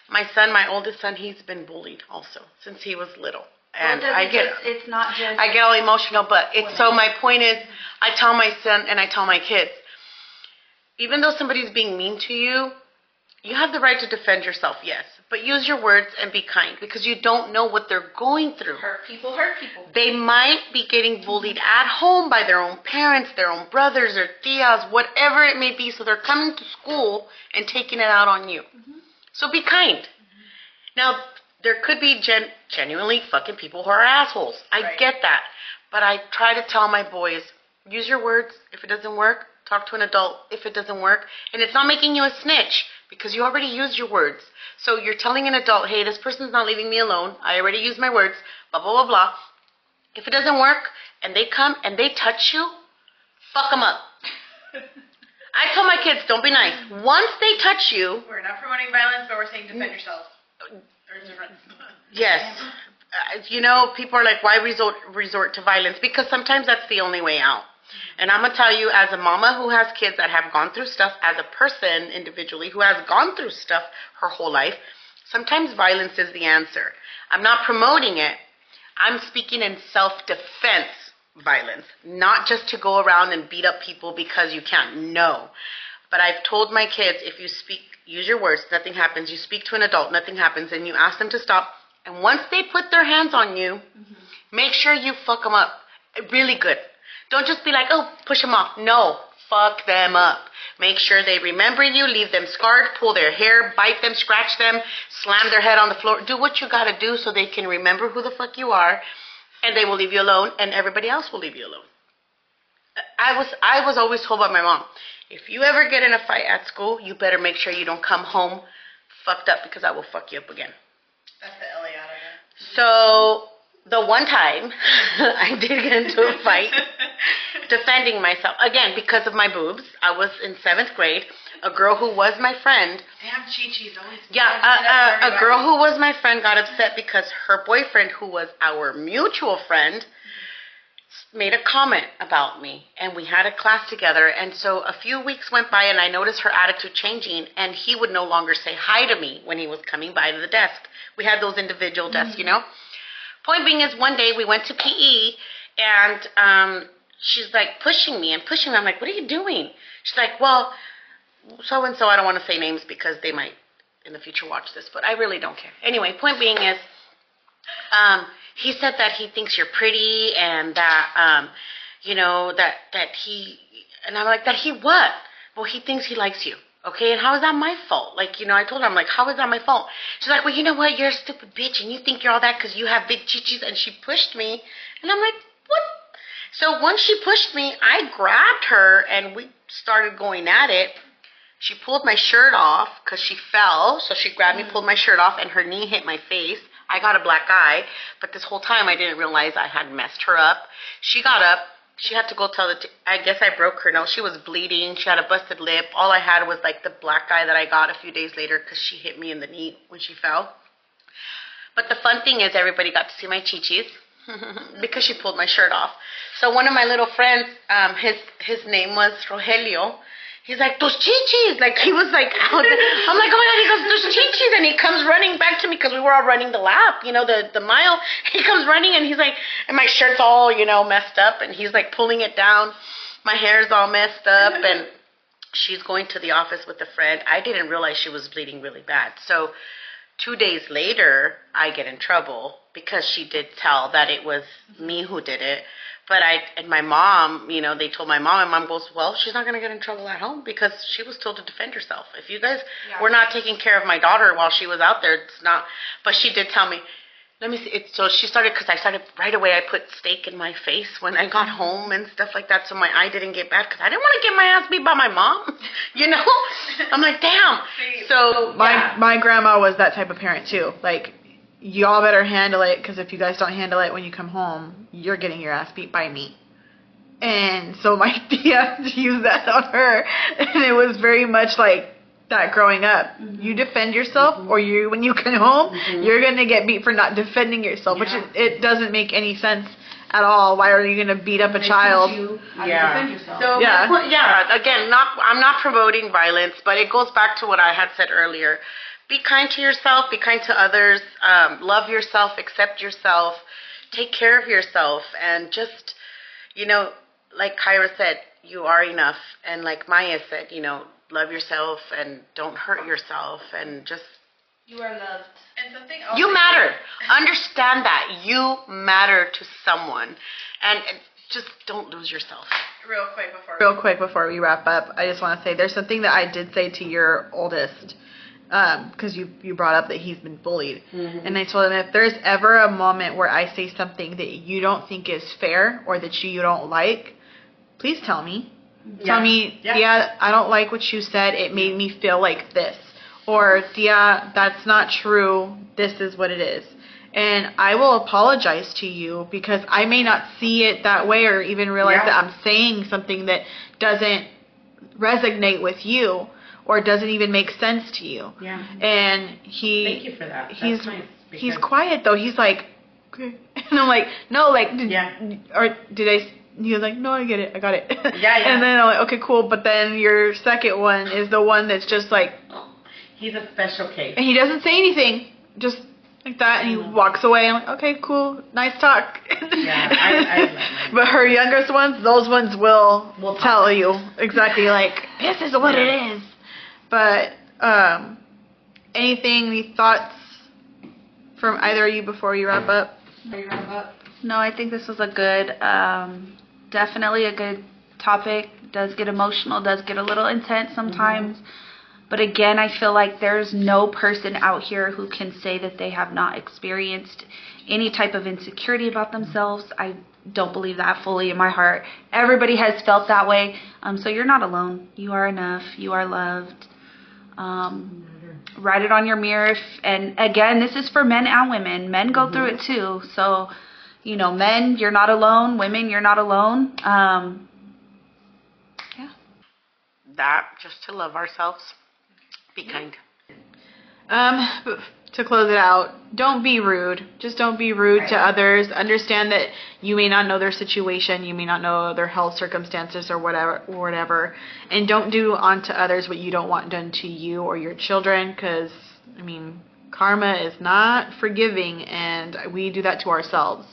My son, my oldest son, he's been bullied also since he was little, and I get. It's not just. I get all emotional, but it's so my point is I tell my son and I tell my kids, even though somebody's being mean to you, You have the right to defend yourself, yes, but use your words and be kind because you don't know what they're going through. Hurt people hurt people. They might be getting bullied at home by their own parents, their own brothers, or tias, whatever it may be. So they're coming to school and taking it out on you. Mm-hmm. So be kind. Mm-hmm. Now, there could be gen- genuinely fucking people who are assholes. I Right. get that. But I try to tell my boys use your words. If it doesn't work, talk to an adult if it doesn't work. And it's not making you a snitch because you already used your words. So you're telling an adult, hey, this person's not leaving me alone. I already used my words, blah, blah, blah, blah. If it doesn't work and they come and they touch you, fuck them up. I tell my kids, don't be nice. Once they touch you, We're not promoting violence, but we're saying defend yourself. There's a difference. Yes. Uh, you know, people are like, why resort resort to violence? Because sometimes that's the only way out. And I'm gonna tell you, as a mama who has kids that have gone through stuff, as a person individually who has gone through stuff her whole life, sometimes violence is the answer. I'm not promoting it. I'm speaking in self-defense violence, not just to go around and beat up people because you can't. No. But I've told my kids if you speak, use your words, nothing happens. You speak to an adult, nothing happens, and you ask them to stop. And once they put their hands on you, mm-hmm. make sure you fuck them up really good. Don't just be like, oh, push them off. No, fuck them up. Make sure they remember you, leave them scarred, pull their hair, bite them, scratch them, slam their head on the floor. Do what you gotta do so they can remember who the fuck you are, and they will leave you alone, and everybody else will leave you alone. I was I was always told by my mom, if you ever get in a fight at school, you better make sure you don't come home fucked up because I will fuck you up again. That's the of So the one time I did get into a fight defending myself again because of my boobs. I was in seventh grade. A girl who was my friend, Damn, Chi Chi's always. yeah, uh, a, uh, a, a girl who was my friend got upset because her boyfriend, who was our mutual friend, made a comment about me, and we had a class together. And so a few weeks went by, and I noticed her attitude changing, and he would no longer say hi to me when he was coming by to the desk. We had those individual desks, mm-hmm. you know. Point being is, one day we went to PE, and um, she's like pushing me and pushing me. I'm like, "What are you doing?" She's like, "Well." so and so, I don't want to say names because they might in the future watch this, but I really don't care. Anyway, point being is, um, he said that he thinks you're pretty and that, um, you know, that that he, and I'm like, that he what? Well, he thinks he likes you. Okay, and how is that my fault? Like, you know, I told her, I'm like, how is that my fault? She's like, well, you know what? You're a stupid bitch, and you think you're all that because you have big chichis, and she pushed me, and I'm like, what? So once she pushed me, I grabbed her, and we started going at it. She pulled my shirt off because she fell. So she grabbed me, mm. pulled my shirt off, and her knee hit my face. I got a black eye, but this whole time I didn't realize I had messed her up. She got up. She had to go tell the. T- I guess I broke her nose. She was bleeding. She had a busted lip. All I had was like the black eye that I got a few days later because she hit me in the knee when she fell. But the fun thing is, everybody got to see my chichis because she pulled my shirt off. So one of my little friends, um, his his name was Rogelio. He's like, those chichis. Like, he was like, out. I'm like, oh my God. He goes, those chichis. And he comes running back to me because we were all running the lap, you know, the, the mile. He comes running and he's like, and my shirt's all, you know, messed up. And he's like pulling it down. My hair's all messed up. And she's going to the office with a friend. I didn't realize she was bleeding really bad. So two days later, I get in trouble because she did tell that it was me who did it. But I and my mom, you know, they told my mom, and mom goes, "Well, she's not going to get in trouble at home because she was told to defend herself. If you guys were not taking care of my daughter while she was out there, it's not." But she did tell me. Let me see. It, so she started because I started right away. I put steak in my face when I got home and stuff like that, so my eye didn't get bad because I didn't want to get my ass beat by my mom. You know, I'm like, damn. So My yeah. my grandma was that type of parent too. Like, y'all better handle it because if you guys don't handle it when you come home, you're getting your ass beat by me. And so my tia used that on her, and it was very much like that growing up. You defend yourself, or you when you come home, you're gonna get beat for not defending yourself, which it, it doesn't make any sense at all. Why are you gonna beat up a child? Yeah. So Yeah. yeah. yeah, again, not I'm not promoting violence, but it goes back to what I had said earlier. Be kind to yourself, be kind to others, um, love yourself, accept yourself, take care of yourself, and just, you know, like Kyra said, you are enough, and like Maya said, you know, love yourself and don't hurt yourself and just You are loved. And something else. you matter. Understand that you matter to someone, and, and just don't lose yourself. real quick before real quick before we wrap up, I just want to say there's something that I did say to your oldest Um, because you you brought up that he's been bullied, mm-hmm. and I told him if there's ever a moment where I say something that you don't think is fair or that you, you don't like, please tell me. Tell me, Yeah. Dia, I don't like what you said. It made me feel like this. Or, Dia, that's not true. This is what it is. And I will apologize to you because I may not see it that way or even realize Yeah. that I'm saying something that doesn't resonate with you or doesn't even make sense to you. Yeah. And he Thank you for that. That's he's nice, he's quiet though. He's like, okay. And I'm like, no, like, did, Yeah. or did I? He was like, no, I get it, I got it. Yeah, yeah. And then I'm like, okay, cool. But then your second one is the one that's just like, He's a special case. and he doesn't say anything, just like that, and he Mhm. walks away. I'm like, okay, cool, nice talk. Yeah, I- I but her youngest ones, those ones will Will tell you exactly like this is what it is. But um, anything, any thoughts from either of you before we wrap up? Before you wrap up. No, I think this was a good, um, definitely a good topic. Does get emotional, does get a little intense sometimes. But again, I feel like there's no person out here who can say that they have not experienced any type of insecurity about themselves. I don't believe that fully in my heart. Everybody has felt that way. Um, so you're not alone. You are enough. You are loved. Um, write it on your mirror. If, and again, this is for men and women. Men go through it too. So, you know, men, you're not alone. Women, you're not alone. Um, yeah. That just to love ourselves. Be kind. Um, to close it out, don't be rude. Just don't be rude to others. Understand that you may not know their situation, you may not know their health circumstances or whatever, or whatever, and don't do unto others what you don't want done to you or your children. Because I mean, karma is not forgiving, and we do that to ourselves.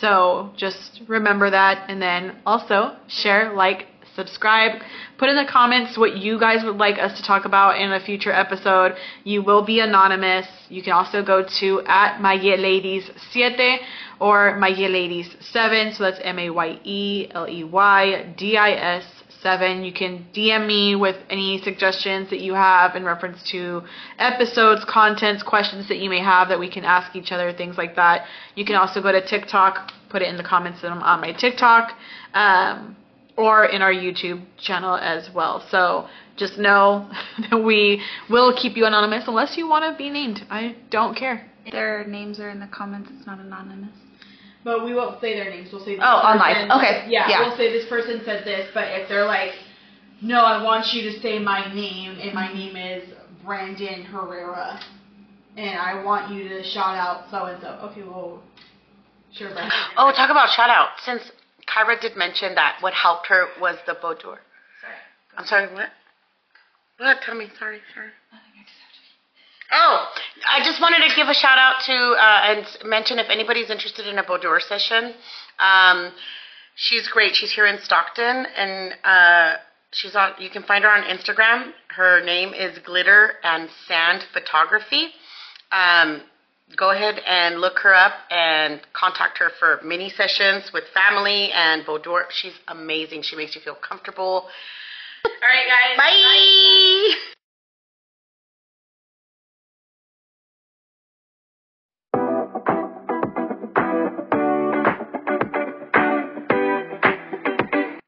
So just remember that, and then also share, like, subscribe. Put in the comments what you guys would like us to talk about in a future episode. You will be anonymous. You can also go to at Ladies7 or Ladies7. So that's M A Y E L E Y D I S 7. You can DM me with any suggestions that you have in reference to episodes, contents, questions that you may have that we can ask each other, things like that. You can also go to TikTok, put it in the comments that I'm on my TikTok. Um, or in our YouTube channel as well. So just know that we will keep you anonymous unless you want to be named. I don't care. Their names are in the comments. It's not anonymous. But we won't say their names. We'll say this Oh, on live. person- Okay. Yeah, Yeah. we'll say this person said this, but if they're like, no, I want you to say my name, and my name is Brandon Herrera, and I want you to shout out so and so. Okay, well, sure, Brandon. Oh, talk about shout out. Since Kyra did mention that what helped her was the boudoir. Sorry. I'm sorry, what? What? Tell me. Sorry, sorry. Oh, I just wanted to give a shout out to uh, and mention if anybody's interested in a boudoir session. Um, she's great. She's here in Stockton, and uh, she's on. You can find her on Instagram. Her name is Glitter and Sand Photography. Um, go ahead and look her up and contact her for mini sessions with family and boudoir. She's amazing. She makes you feel comfortable. All right, guys. Bye.